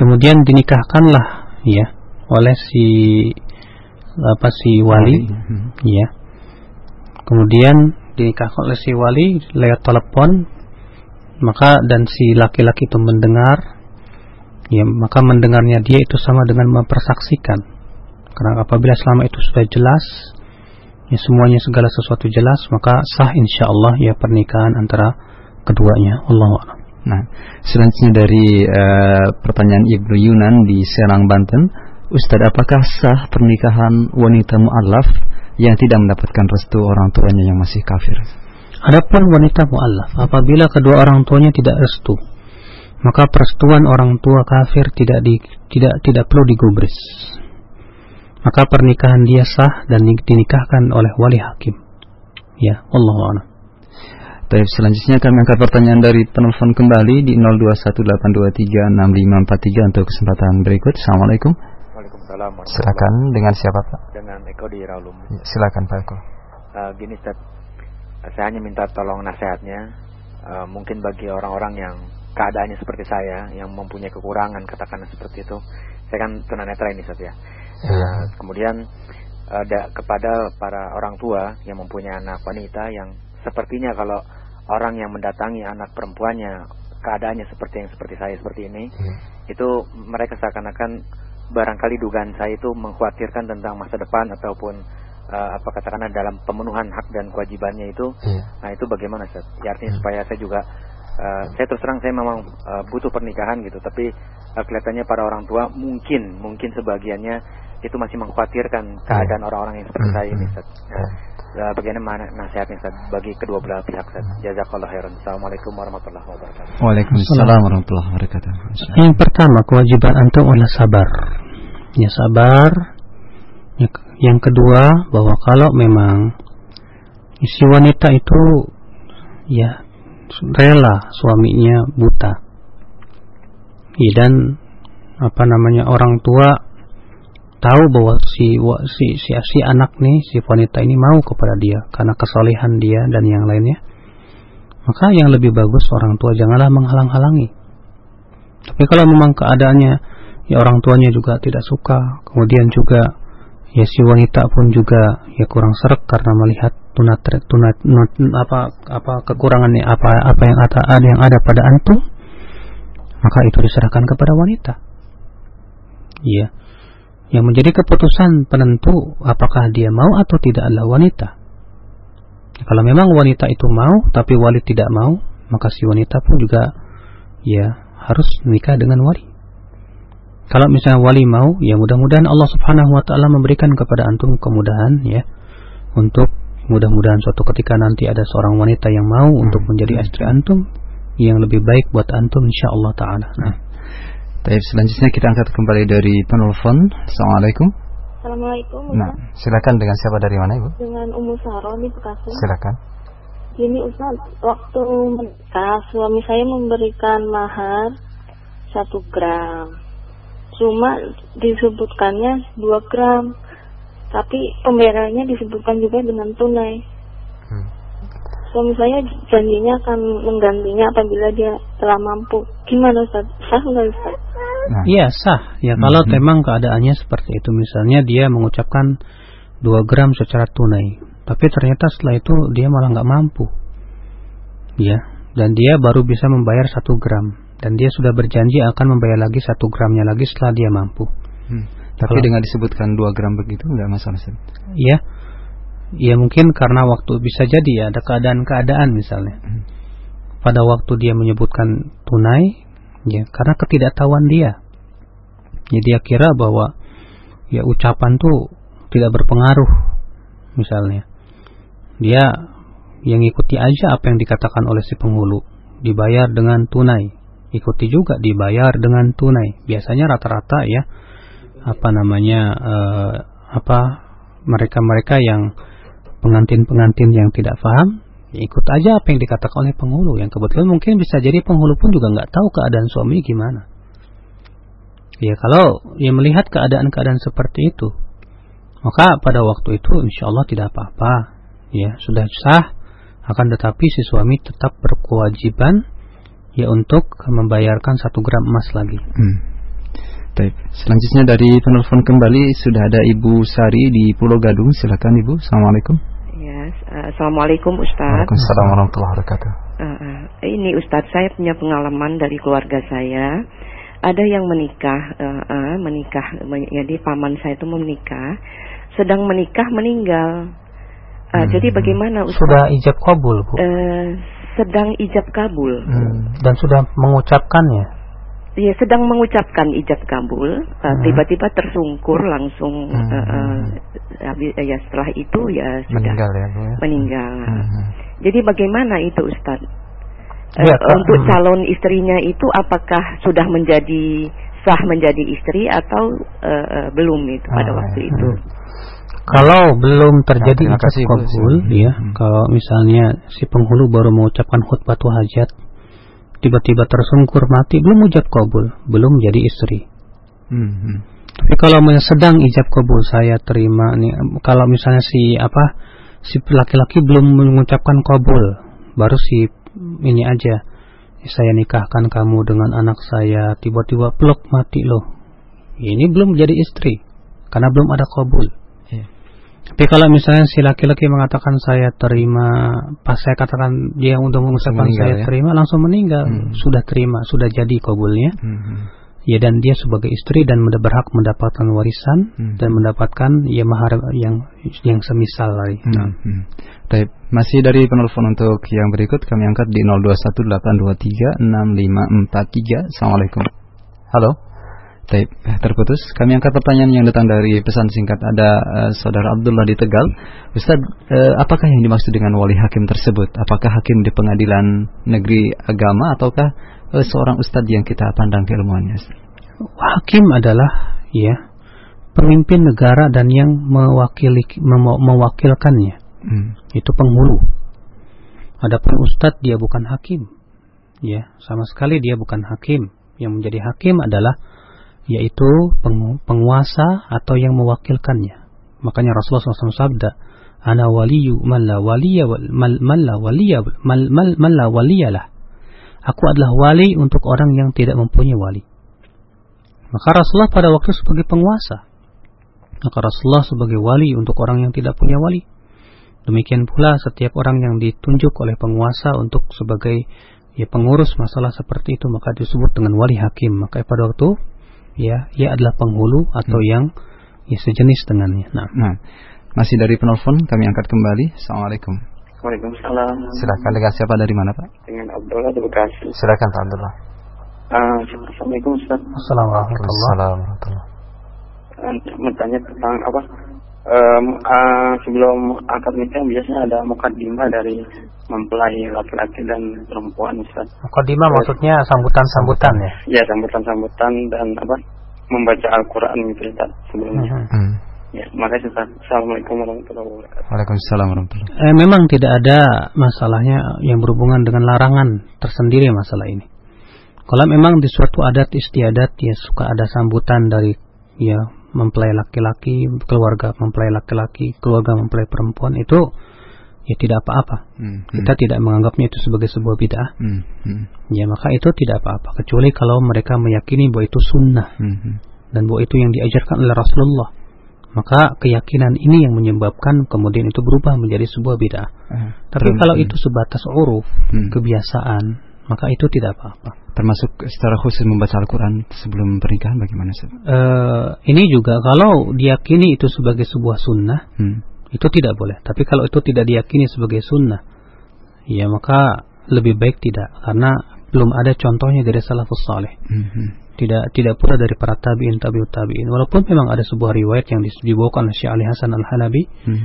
kemudian dinikahkanlah ya oleh si apa si wali. Hmm. ya kemudian dinikahkan oleh si wali lewat telepon. Maka dan si laki-laki itu mendengar. Ya maka mendengarnya dia itu sama dengan mempersaksikan. Karena apabila selama itu sudah jelas ya semuanya segala sesuatu jelas maka sah insya Allah ya pernikahan antara keduanya. Allah Nah, selanjutnya dari uh, pertanyaan Ibnu Yunan di Serang Banten, Ustaz, apakah sah pernikahan wanita mu'alaf yang tidak mendapatkan restu orang tuanya yang masih kafir? Adapun wanita mu'alaf, apabila kedua orang tuanya tidak restu, maka persetujuan orang tua kafir tidak di, tidak tidak perlu digubris. Maka pernikahan dia sah dan dinikahkan oleh wali hakim. Ya, Allah a'lam. Baik, selanjutnya kami angkat pertanyaan dari penelpon kembali di 0218236543 untuk kesempatan berikut. Assalamualaikum. Waalaikumsalam. Silakan dengan siapa Pak? Dengan Eko di Raulum. Ya, silakan Pak Eko. Uh, gini Ustaz, saya hanya minta tolong nasihatnya. Uh, mungkin bagi orang-orang yang keadaannya seperti saya, yang mempunyai kekurangan katakanlah seperti itu. Saya kan tunanetra ini Ustaz ya. Uh, kemudian ada kepada para orang tua yang mempunyai anak wanita yang sepertinya kalau orang yang mendatangi anak perempuannya keadaannya seperti yang seperti saya seperti ini hmm. itu mereka seakan-akan barangkali dugaan saya itu mengkhawatirkan tentang masa depan ataupun uh, apa katakanlah dalam pemenuhan hak dan kewajibannya itu. Yeah. Nah, itu bagaimana Ustaz? Ya artinya hmm. supaya saya juga uh, saya terus terang saya memang uh, butuh pernikahan gitu, tapi uh, kelihatannya para orang tua mungkin mungkin sebagiannya itu masih mengkhawatirkan keadaan hmm. orang-orang yang seperti hmm. saya ini Ustaz. Nah, bagaimana nasihatnya Ustaz bagi kedua belah pihak Ustaz? Jazakallah khairan. Assalamualaikum warahmatullahi wabarakatuh. Waalaikumsalam warahmatullahi wabarakatuh. Yang pertama kewajiban antum adalah sabar. Ya sabar yang kedua bahwa kalau memang si wanita itu ya rela suaminya buta. Ya, dan apa namanya orang tua tahu bahwa si si si, si anak nih si wanita ini mau kepada dia karena kesolehan dia dan yang lainnya maka yang lebih bagus orang tua janganlah menghalang-halangi. Tapi kalau memang keadaannya ya orang tuanya juga tidak suka kemudian juga ya si wanita pun juga ya kurang serak karena melihat tunat tunat, apa apa kekurangannya apa apa yang ada yang ada pada antum maka itu diserahkan kepada wanita. Ya yang menjadi keputusan penentu apakah dia mau atau tidak adalah wanita kalau memang wanita itu mau tapi wali tidak mau maka si wanita pun juga ya harus menikah dengan wali kalau misalnya wali mau, ya mudah-mudahan Allah Subhanahu wa taala memberikan kepada antum kemudahan ya untuk mudah-mudahan suatu ketika nanti ada seorang wanita yang mau hmm. untuk menjadi istri antum yang lebih baik buat antum insyaallah taala. Nah. Baik, selanjutnya kita angkat kembali dari penelpon. Assalamualaikum. Assalamualaikum. Nah, silakan dengan siapa dari mana Ibu? Dengan Ummu Saro di Bekasi. Silakan. Gini Ustaz, waktu menikah suami saya memberikan mahar satu gram cuma disebutkannya 2 gram tapi pembayarannya disebutkan juga dengan tunai. Suami saya janjinya akan menggantinya apabila dia telah mampu gimana Ustaz? sah nggak Ustaz? Nah. Iya sah ya kalau hmm. memang keadaannya seperti itu misalnya dia mengucapkan 2 gram secara tunai tapi ternyata setelah itu dia malah nggak mampu ya dan dia baru bisa membayar satu gram dan dia sudah berjanji akan membayar lagi satu gramnya lagi setelah dia mampu. Hmm. Tapi Kalau, dengan disebutkan dua gram begitu nggak masalah sih? Iya, ya mungkin karena waktu bisa jadi ya ada keadaan-keadaan misalnya. Pada waktu dia menyebutkan tunai, ya karena ketidaktahuan dia. Ya dia kira bahwa ya ucapan tuh tidak berpengaruh misalnya. Dia yang ikuti aja apa yang dikatakan oleh si penghulu, dibayar dengan tunai ikuti juga dibayar dengan tunai. Biasanya rata-rata ya apa namanya uh, apa mereka-mereka yang pengantin-pengantin yang tidak paham ikut aja apa yang dikatakan oleh penghulu yang kebetulan mungkin bisa jadi penghulu pun juga nggak tahu keadaan suami gimana ya kalau ya melihat keadaan-keadaan seperti itu maka pada waktu itu insya Allah tidak apa-apa ya sudah sah akan tetapi si suami tetap berkewajiban ya untuk membayarkan satu gram emas lagi. Hmm. Baik. Selanjutnya dari penelpon kembali sudah ada Ibu Sari di Pulau Gadung. Silakan Ibu. Assalamualaikum. Uh, Assalamualaikum Ustaz. Waalaikumsalam warahmatullahi wabarakatuh. Uh, uh, ini Ustadz saya punya pengalaman dari keluarga saya. Ada yang menikah, uh, uh, menikah, jadi paman saya itu menikah, sedang menikah meninggal. Uh, hmm. Jadi bagaimana Ustaz? Sudah ijab kabul Bu? Uh, sedang ijab kabul. Hmm. Dan sudah mengucapkannya? Ya, sedang mengucapkan ijab kabul. tiba hmm. Tiba-tiba tersungkur langsung. Hmm. Uh, uh, ya setelah itu ya sudah meninggal ya, Bu, ya? meninggal. Hmm. Jadi bagaimana itu Ustaz? Ya, uh, untuk hmm. calon istrinya itu apakah sudah menjadi sah menjadi istri atau uh, uh, belum itu pada oh, waktu ya. itu? Kalau belum terjadi nah, ijab kabul, ya, hmm. kalau misalnya si penghulu baru mengucapkan khutbah hajat, tiba-tiba tersungkur mati, belum ijab kabul, belum jadi istri. Hmm. hmm. Tapi kalau sedang ijab kabul saya terima nih, kalau misalnya si apa si laki-laki belum mengucapkan kabul, baru si ini aja, saya nikahkan kamu dengan anak saya, tiba-tiba peluk mati loh. Ini belum jadi istri, karena belum ada kabul. Tapi kalau misalnya si laki-laki mengatakan saya terima, pas saya katakan dia untuk mengucapkan saya ya? terima, langsung meninggal. Hmm. Sudah terima, sudah jadi kabulnya. Hmm. ya dan dia sebagai istri dan berhak mendapatkan warisan hmm. dan mendapatkan ya mahar yang yang semisal lagi. Hmm. Nah. Hmm. Baik, masih dari penelpon untuk yang berikut kami angkat di 0218236543. Assalamualaikum. Halo. Baik, terputus. Kami angkat pertanyaan yang datang dari pesan singkat ada uh, saudara Abdullah di Tegal. Ustaz, uh, apakah yang dimaksud dengan wali hakim tersebut? Apakah hakim di pengadilan negeri agama ataukah uh, seorang ustadz yang kita pandang keilmuannya? Hakim adalah ya pemimpin negara dan yang mewakili mewakilkannya. Hmm. Itu penghulu. Adapun ustadz dia bukan hakim. Ya, sama sekali dia bukan hakim. Yang menjadi hakim adalah yaitu penguasa atau yang mewakilkannya. Makanya Rasulullah SAW sabda, "Ana waliyu man la waliya waliya mal mal man la waliyalah." Aku adalah wali untuk orang yang tidak mempunyai wali. Maka Rasulullah pada waktu sebagai penguasa. Maka Rasulullah sebagai wali untuk orang yang tidak punya wali. Demikian pula setiap orang yang ditunjuk oleh penguasa untuk sebagai ya pengurus masalah seperti itu maka disebut dengan wali hakim. Maka pada waktu ya ia adalah penghulu atau hmm. yang ya sejenis dengannya. Nah. nah, masih dari penelpon kami angkat kembali. Assalamualaikum. Waalaikumsalam. Silakan dengan siapa dari mana Pak? Dengan Abdullah dari Bekasi. Silakan Pak Abdullah. Uh, Assalamualaikum Ustaz. Assalamualaikum warahmatullahi uh, Bertanya tentang apa? Um, uh, sebelum akad nikah biasanya ada mukadimah dari mempelai laki-laki dan perempuan Ustaz. Mukadimah maksudnya sambutan-sambutan ya? Ya, sambutan-sambutan dan apa? Membaca Al-Qur'an gitu Ustaz sebelumnya. Hmm. hmm. Ya, makasih Ustaz. Assalamualaikum warahmatullahi wabarakatuh. Waalaikumsalam warahmatullahi wabarakatuh. Eh, memang tidak ada masalahnya yang berhubungan dengan larangan tersendiri masalah ini. Kalau memang di suatu adat istiadat ya suka ada sambutan dari ya mempelai laki-laki, keluarga mempelai laki-laki, keluarga mempelai perempuan itu ya tidak apa-apa. Hmm, hmm. Kita tidak menganggapnya itu sebagai sebuah bid'ah. Hmm, hmm. Ya maka itu tidak apa-apa kecuali kalau mereka meyakini bahwa itu sunnah hmm, hmm. dan bahwa itu yang diajarkan oleh Rasulullah. Maka keyakinan ini yang menyebabkan kemudian itu berubah menjadi sebuah bid'ah. Hmm. Tapi hmm, kalau hmm. itu sebatas uruf, hmm. kebiasaan, maka itu tidak apa-apa. Termasuk secara khusus membaca Al-Quran sebelum pernikahan bagaimana? Uh, ini juga kalau diyakini itu sebagai sebuah sunnah, hmm itu tidak boleh. Tapi kalau itu tidak diyakini sebagai sunnah, ya maka lebih baik tidak karena belum ada contohnya dari salafus saleh. Mm-hmm. Tidak tidak pula dari para tabiin tabiut tabiin. Walaupun memang ada sebuah riwayat yang dibawakan oleh Syekh Ali Hasan Al Halabi. Mm.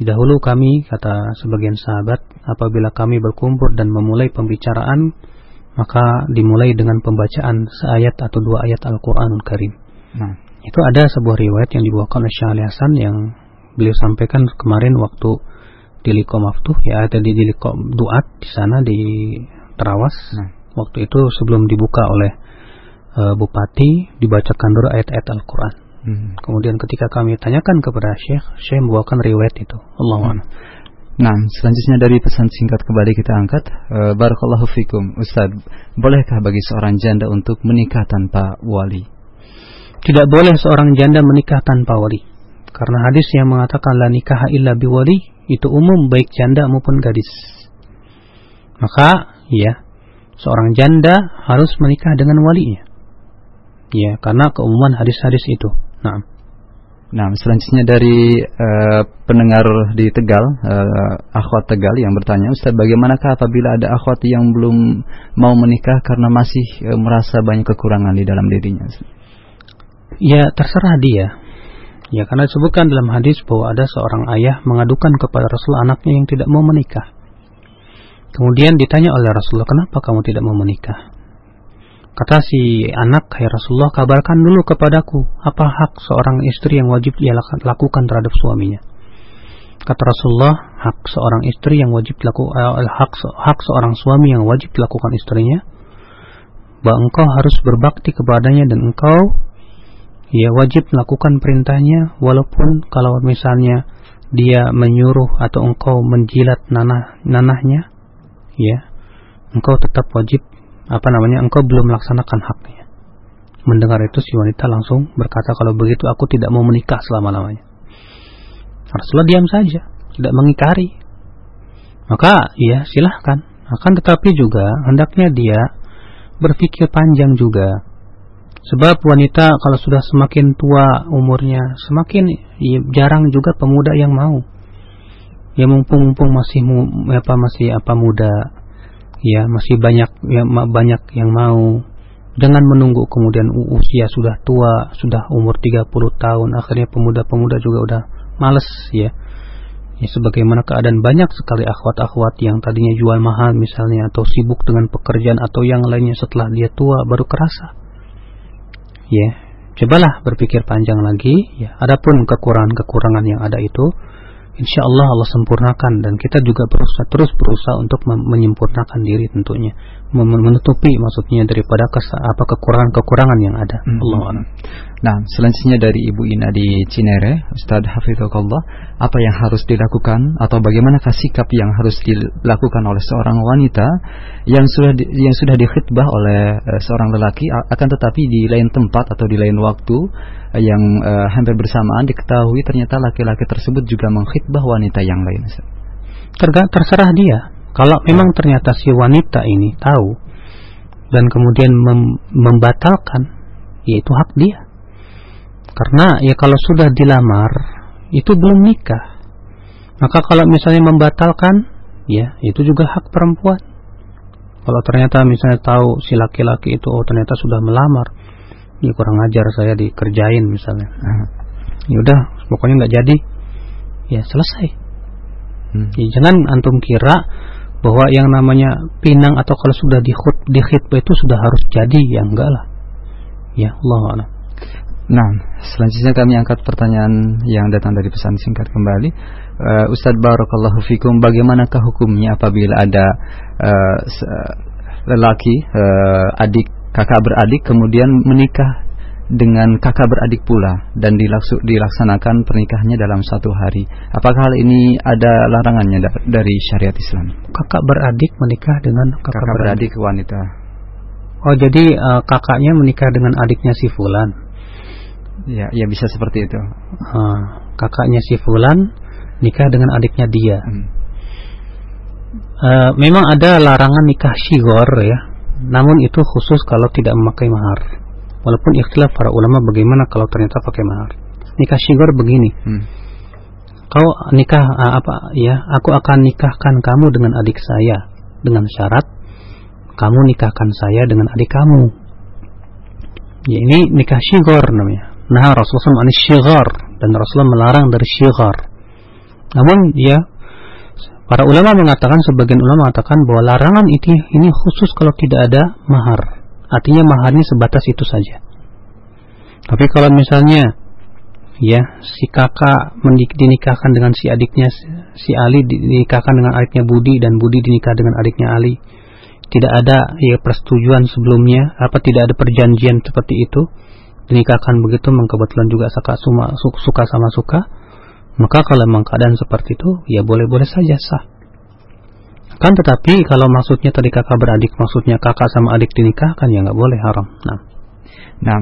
Dahulu kami kata sebagian sahabat apabila kami berkumpul dan memulai pembicaraan maka dimulai dengan pembacaan seayat atau dua ayat Al-Qur'anul Karim. Nah. Itu ada sebuah riwayat yang dibawakan oleh Syekh Ali Hasan yang beliau sampaikan kemarin waktu di Liko Maftuh ya ada di Liko Duat di sana di Terawas. Nah. Waktu itu sebelum dibuka oleh uh, bupati dibacakan dulu ayat-ayat Al-Qur'an. Hmm. Kemudian ketika kami tanyakan kepada Syekh, Syekh membawakan riwayat itu. Allah hmm. Nah, selanjutnya dari pesan singkat kembali kita angkat. Uh, Barakallahu fikum, Ustaz. Bolehkah bagi seorang janda untuk menikah tanpa wali? Tidak boleh seorang janda menikah tanpa wali. Karena hadis yang mengatakan la nikah illa biwali itu umum baik janda maupun gadis. Maka ya, seorang janda harus menikah dengan walinya. Ya, karena keumuman hadis-hadis itu. Nah. Nah, selanjutnya dari uh, pendengar di Tegal, uh, akhwat Tegal yang bertanya, Ustaz, bagaimanakah apabila ada akhwat yang belum mau menikah karena masih uh, merasa banyak kekurangan di dalam dirinya? Ya, terserah dia. Ya karena disebutkan dalam hadis bahwa ada seorang ayah mengadukan kepada Rasul anaknya yang tidak mau menikah. Kemudian ditanya oleh Rasulullah, kenapa kamu tidak mau menikah? Kata si anak, hai Rasulullah, kabarkan dulu kepadaku, apa hak seorang istri yang wajib ia lakukan terhadap suaminya. Kata Rasulullah, hak seorang istri yang wajib dilakukan, eh, hak, hak seorang suami yang wajib dilakukan istrinya, bahwa engkau harus berbakti kepadanya dan engkau ya wajib melakukan perintahnya walaupun kalau misalnya dia menyuruh atau engkau menjilat nanah nanahnya ya engkau tetap wajib apa namanya? Engkau belum melaksanakan haknya. Mendengar itu si wanita langsung berkata kalau begitu aku tidak mau menikah selama-lamanya Rasulullah diam saja tidak mengikari maka ya silahkan. Akan tetapi juga hendaknya dia berpikir panjang juga. Sebab wanita kalau sudah semakin tua umurnya, semakin ya, jarang juga pemuda yang mau. Ya mumpung-mumpung masih apa masih apa muda, ya masih banyak ya banyak yang mau dengan menunggu kemudian usia sudah tua, sudah umur 30 tahun, akhirnya pemuda-pemuda juga udah males ya. Ya sebagaimana keadaan banyak sekali akhwat-akhwat yang tadinya jual mahal misalnya atau sibuk dengan pekerjaan atau yang lainnya setelah dia tua baru kerasa. Ya, cobalah berpikir panjang lagi ya. Adapun kekurangan-kekurangan yang ada itu insya Allah Allah sempurnakan dan kita juga berusaha terus berusaha untuk menyempurnakan diri tentunya. Menutupi maksudnya daripada kes, apa kekurangan-kekurangan yang ada. Hmm. Allah Nah selanjutnya dari Ibu Ina di Cinere Ustadz Hafizullah apa yang harus dilakukan atau bagaimana sikap yang harus dilakukan oleh seorang wanita yang sudah di, yang sudah dikhidbah oleh uh, seorang lelaki akan tetapi di lain tempat atau di lain waktu yang uh, hampir bersamaan diketahui ternyata laki-laki tersebut juga mengkhidbah wanita yang lain. Terga, terserah dia. Kalau memang ternyata si wanita ini tahu dan kemudian mem membatalkan, yaitu hak dia. Karena ya kalau sudah dilamar itu belum nikah. Maka kalau misalnya membatalkan, ya itu juga hak perempuan. Kalau ternyata misalnya tahu si laki-laki itu oh ternyata sudah melamar, ya kurang ajar saya dikerjain misalnya nah, ya udah pokoknya nggak jadi ya selesai hmm. ya, jangan antum kira bahwa yang namanya pinang atau kalau sudah di khutbah itu sudah harus jadi ya enggak lah ya Allah Nah, selanjutnya kami angkat pertanyaan yang datang dari pesan singkat kembali. Uh, Ustadz Barakallahu Fikum, bagaimanakah hukumnya apabila ada uh, lelaki, uh, adik kakak beradik kemudian menikah dengan kakak beradik pula dan dilaksanakan pernikahannya dalam satu hari. Apakah hal ini ada larangannya dari syariat Islam? Kakak beradik menikah dengan kakak, kakak beradik. beradik wanita. Oh, jadi uh, kakaknya menikah dengan adiknya si fulan. Ya, ya bisa seperti itu. Uh, kakaknya si fulan nikah dengan adiknya dia. Hmm. Uh, memang ada larangan nikah shigor ya namun itu khusus kalau tidak memakai mahar. Walaupun ikhtilaf para ulama bagaimana kalau ternyata pakai mahar. Nikah syigor begini. Hmm. Kau nikah ah, apa ya? Aku akan nikahkan kamu dengan adik saya dengan syarat kamu nikahkan saya dengan adik kamu. Ya ini nikah syigor namanya. Nah Rasulullah SAW dan Rasulullah melarang dari syigor. Namun ya Para ulama mengatakan, sebagian ulama mengatakan bahwa larangan itu ini khusus kalau tidak ada mahar. Artinya maharnya sebatas itu saja. Tapi kalau misalnya ya si kakak dinikahkan dengan si adiknya si Ali dinikahkan dengan adiknya Budi dan Budi dinikah dengan adiknya Ali tidak ada ya persetujuan sebelumnya apa tidak ada perjanjian seperti itu dinikahkan begitu kebetulan juga suka, suka sama suka maka kalau memang keadaan seperti itu, ya boleh-boleh saja sah. Kan tetapi kalau maksudnya tadi kakak beradik, maksudnya kakak sama adik dinikahkan, ya nggak boleh haram. Nah. nah,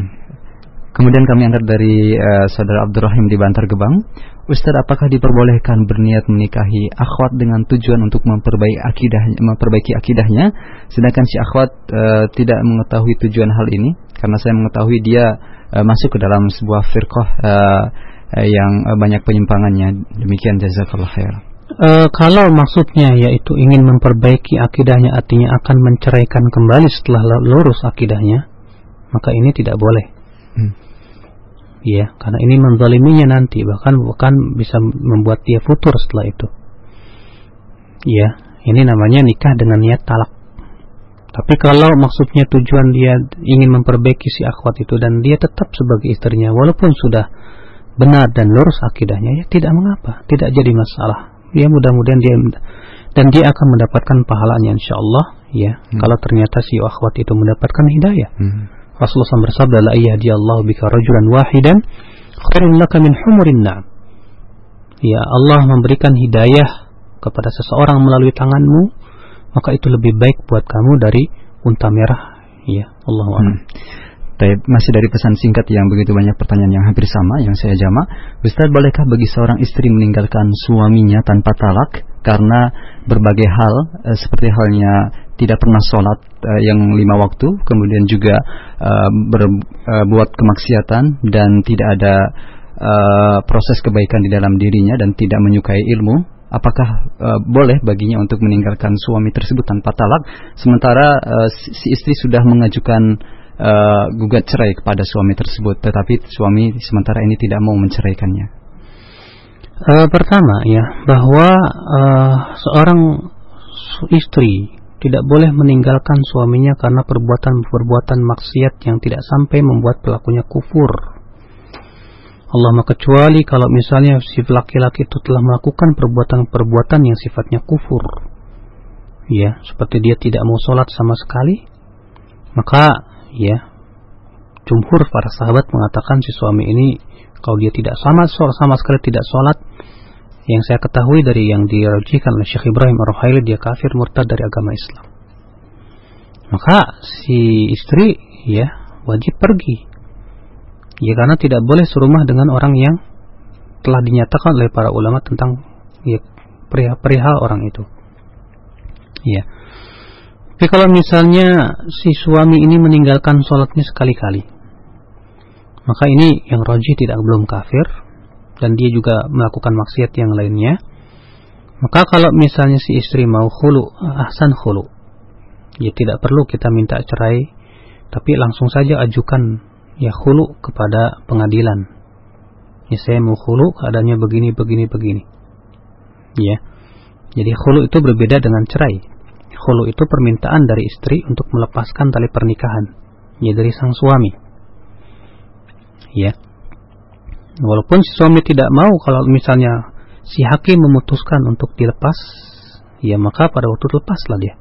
kemudian kami angkat dari uh, saudara Abdurrahim di Bantar Gebang. Ustaz, apakah diperbolehkan berniat menikahi akhwat dengan tujuan untuk memperbaiki akidahnya, memperbaiki akidahnya, sedangkan si akhwat uh, tidak mengetahui tujuan hal ini? Karena saya mengetahui dia uh, masuk ke dalam sebuah firqah uh, yang eh, banyak penyimpangannya. Demikian jazakallah khair. Uh, kalau maksudnya yaitu ingin memperbaiki akidahnya artinya akan menceraikan kembali setelah lurus akidahnya, maka ini tidak boleh. Hmm. Ya, karena ini menzaliminya nanti bahkan bukan bisa membuat dia futur setelah itu. Ya, ini namanya nikah dengan niat talak. Tapi kalau maksudnya tujuan dia ingin memperbaiki si akhwat itu dan dia tetap sebagai istrinya walaupun sudah benar dan lurus akidahnya ya tidak mengapa, tidak jadi masalah. Ya mudah-mudahan dia dan dia akan mendapatkan pahalanya insyaallah ya hmm. kalau ternyata si akhwat itu mendapatkan hidayah. Hmm. Rasulullah SAW bersabda la Allah bika rajulan wahidan khairun laka min humurin na'am. Ya Allah memberikan hidayah kepada seseorang melalui tanganmu maka itu lebih baik buat kamu dari unta merah ya Allah hmm. Taib, masih dari pesan singkat yang begitu banyak pertanyaan yang hampir sama yang saya jama. Ustaz, bolehkah bagi seorang istri meninggalkan suaminya tanpa talak karena berbagai hal e, seperti halnya tidak pernah sholat uh, yang lima waktu, kemudian juga uh, berbuat uh, kemaksiatan dan tidak ada uh, proses kebaikan di dalam dirinya dan tidak menyukai ilmu, apakah uh, boleh baginya untuk meninggalkan suami tersebut tanpa talak? Sementara uh, si istri sudah mengajukan uh, gugat cerai kepada suami tersebut tetapi suami sementara ini tidak mau menceraikannya. Uh, pertama ya bahwa uh, seorang istri tidak boleh meninggalkan suaminya karena perbuatan-perbuatan maksiat yang tidak sampai membuat pelakunya kufur. Allah kecuali kalau misalnya si laki-laki itu telah melakukan perbuatan-perbuatan yang sifatnya kufur. Ya, seperti dia tidak mau sholat sama sekali, maka ya jumhur para sahabat mengatakan si suami ini kalau dia tidak sama sama sekali tidak sholat, yang saya ketahui dari yang dirajikan oleh Syekh Ibrahim Ar-Ruhaili dia kafir murtad dari agama Islam. Maka si istri ya wajib pergi. Ya karena tidak boleh serumah dengan orang yang telah dinyatakan oleh para ulama tentang ya perihal, orang itu. Ya. Tapi kalau misalnya si suami ini meninggalkan sholatnya sekali-kali, maka ini yang roji tidak belum kafir dan dia juga melakukan maksiat yang lainnya maka kalau misalnya si istri mau khulu ahsan khulu ya tidak perlu kita minta cerai tapi langsung saja ajukan ya khulu kepada pengadilan. Ya saya mau khulu keadaannya begini begini begini. Ya jadi khulu itu berbeda dengan cerai. Khulu itu permintaan dari istri untuk melepaskan tali pernikahan ya dari sang suami. Ya walaupun si suami tidak mau kalau misalnya si hakim memutuskan untuk dilepas ya maka pada waktu lepaslah dia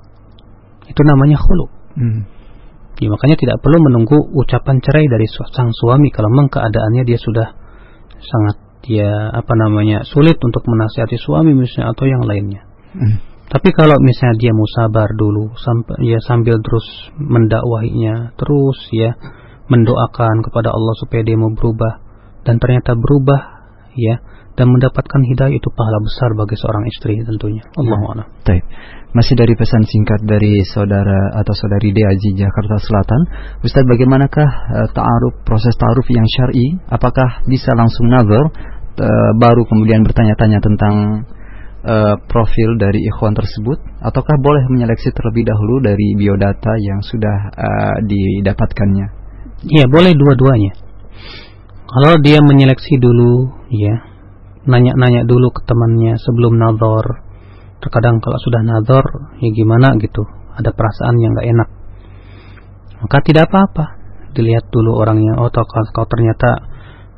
itu namanya khulu hmm. ya makanya tidak perlu menunggu ucapan cerai dari sang suami kalau memang keadaannya dia sudah sangat ya apa namanya sulit untuk menasihati suami misalnya atau yang lainnya hmm. tapi kalau misalnya dia mau sabar dulu sampai ya sambil terus mendakwahinya terus ya mendoakan kepada Allah supaya dia mau berubah dan ternyata berubah ya dan mendapatkan hidayah itu pahala besar bagi seorang istri tentunya. Allah nah, Masih dari pesan singkat dari saudara atau saudari Deaji Jakarta Selatan, Ustaz bagaimanakah uh, ta'aruf proses ta'aruf yang syar'i? Apakah bisa langsung nazar uh, baru kemudian bertanya-tanya tentang uh, profil dari ikhwan tersebut ataukah boleh menyeleksi terlebih dahulu dari biodata yang sudah uh, didapatkannya? Iya, boleh dua-duanya. Kalau dia menyeleksi dulu, ya, nanya-nanya dulu ke temannya sebelum nador. Terkadang kalau sudah nador, ya gimana gitu, ada perasaan yang gak enak. Maka tidak apa-apa. Dilihat dulu orangnya, oh kalau ternyata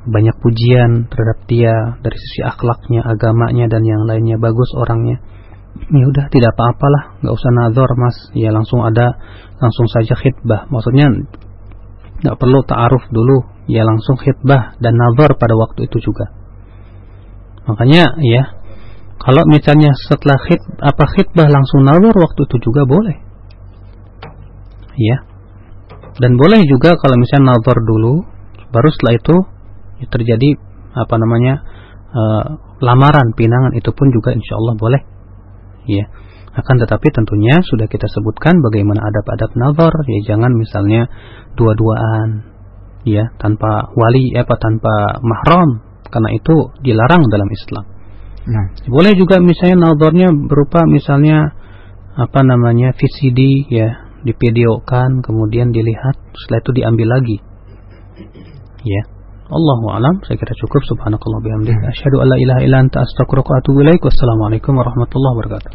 banyak pujian terhadap dia dari sisi akhlaknya, agamanya dan yang lainnya bagus orangnya. Ya udah tidak apa-apalah, nggak usah nador mas. Ya langsung ada, langsung saja khidbah. Maksudnya nggak perlu ta'aruf dulu ya langsung khidbah dan nazar pada waktu itu juga. Makanya ya kalau misalnya setelah khid apa khidbah langsung nazar waktu itu juga boleh. Ya. Dan boleh juga kalau misalnya nazar dulu baru setelah itu ya terjadi apa namanya uh, lamaran pinangan itu pun juga insya Allah boleh. Ya. Akan tetapi tentunya sudah kita sebutkan bagaimana adab-adab nazar. Ya jangan misalnya dua-duaan ya tanpa wali apa tanpa mahram karena itu dilarang dalam Islam. Nah. Boleh juga misalnya nazarnya berupa misalnya apa namanya VCD ya divideokan kemudian dilihat setelah itu diambil lagi. Ya. Allahu alam saya kira cukup subhanakallah bihamdika asyhadu alla ilaha illa anta astaghfiruka wa atubu ilaik wassalamualaikum warahmatullahi wabarakatuh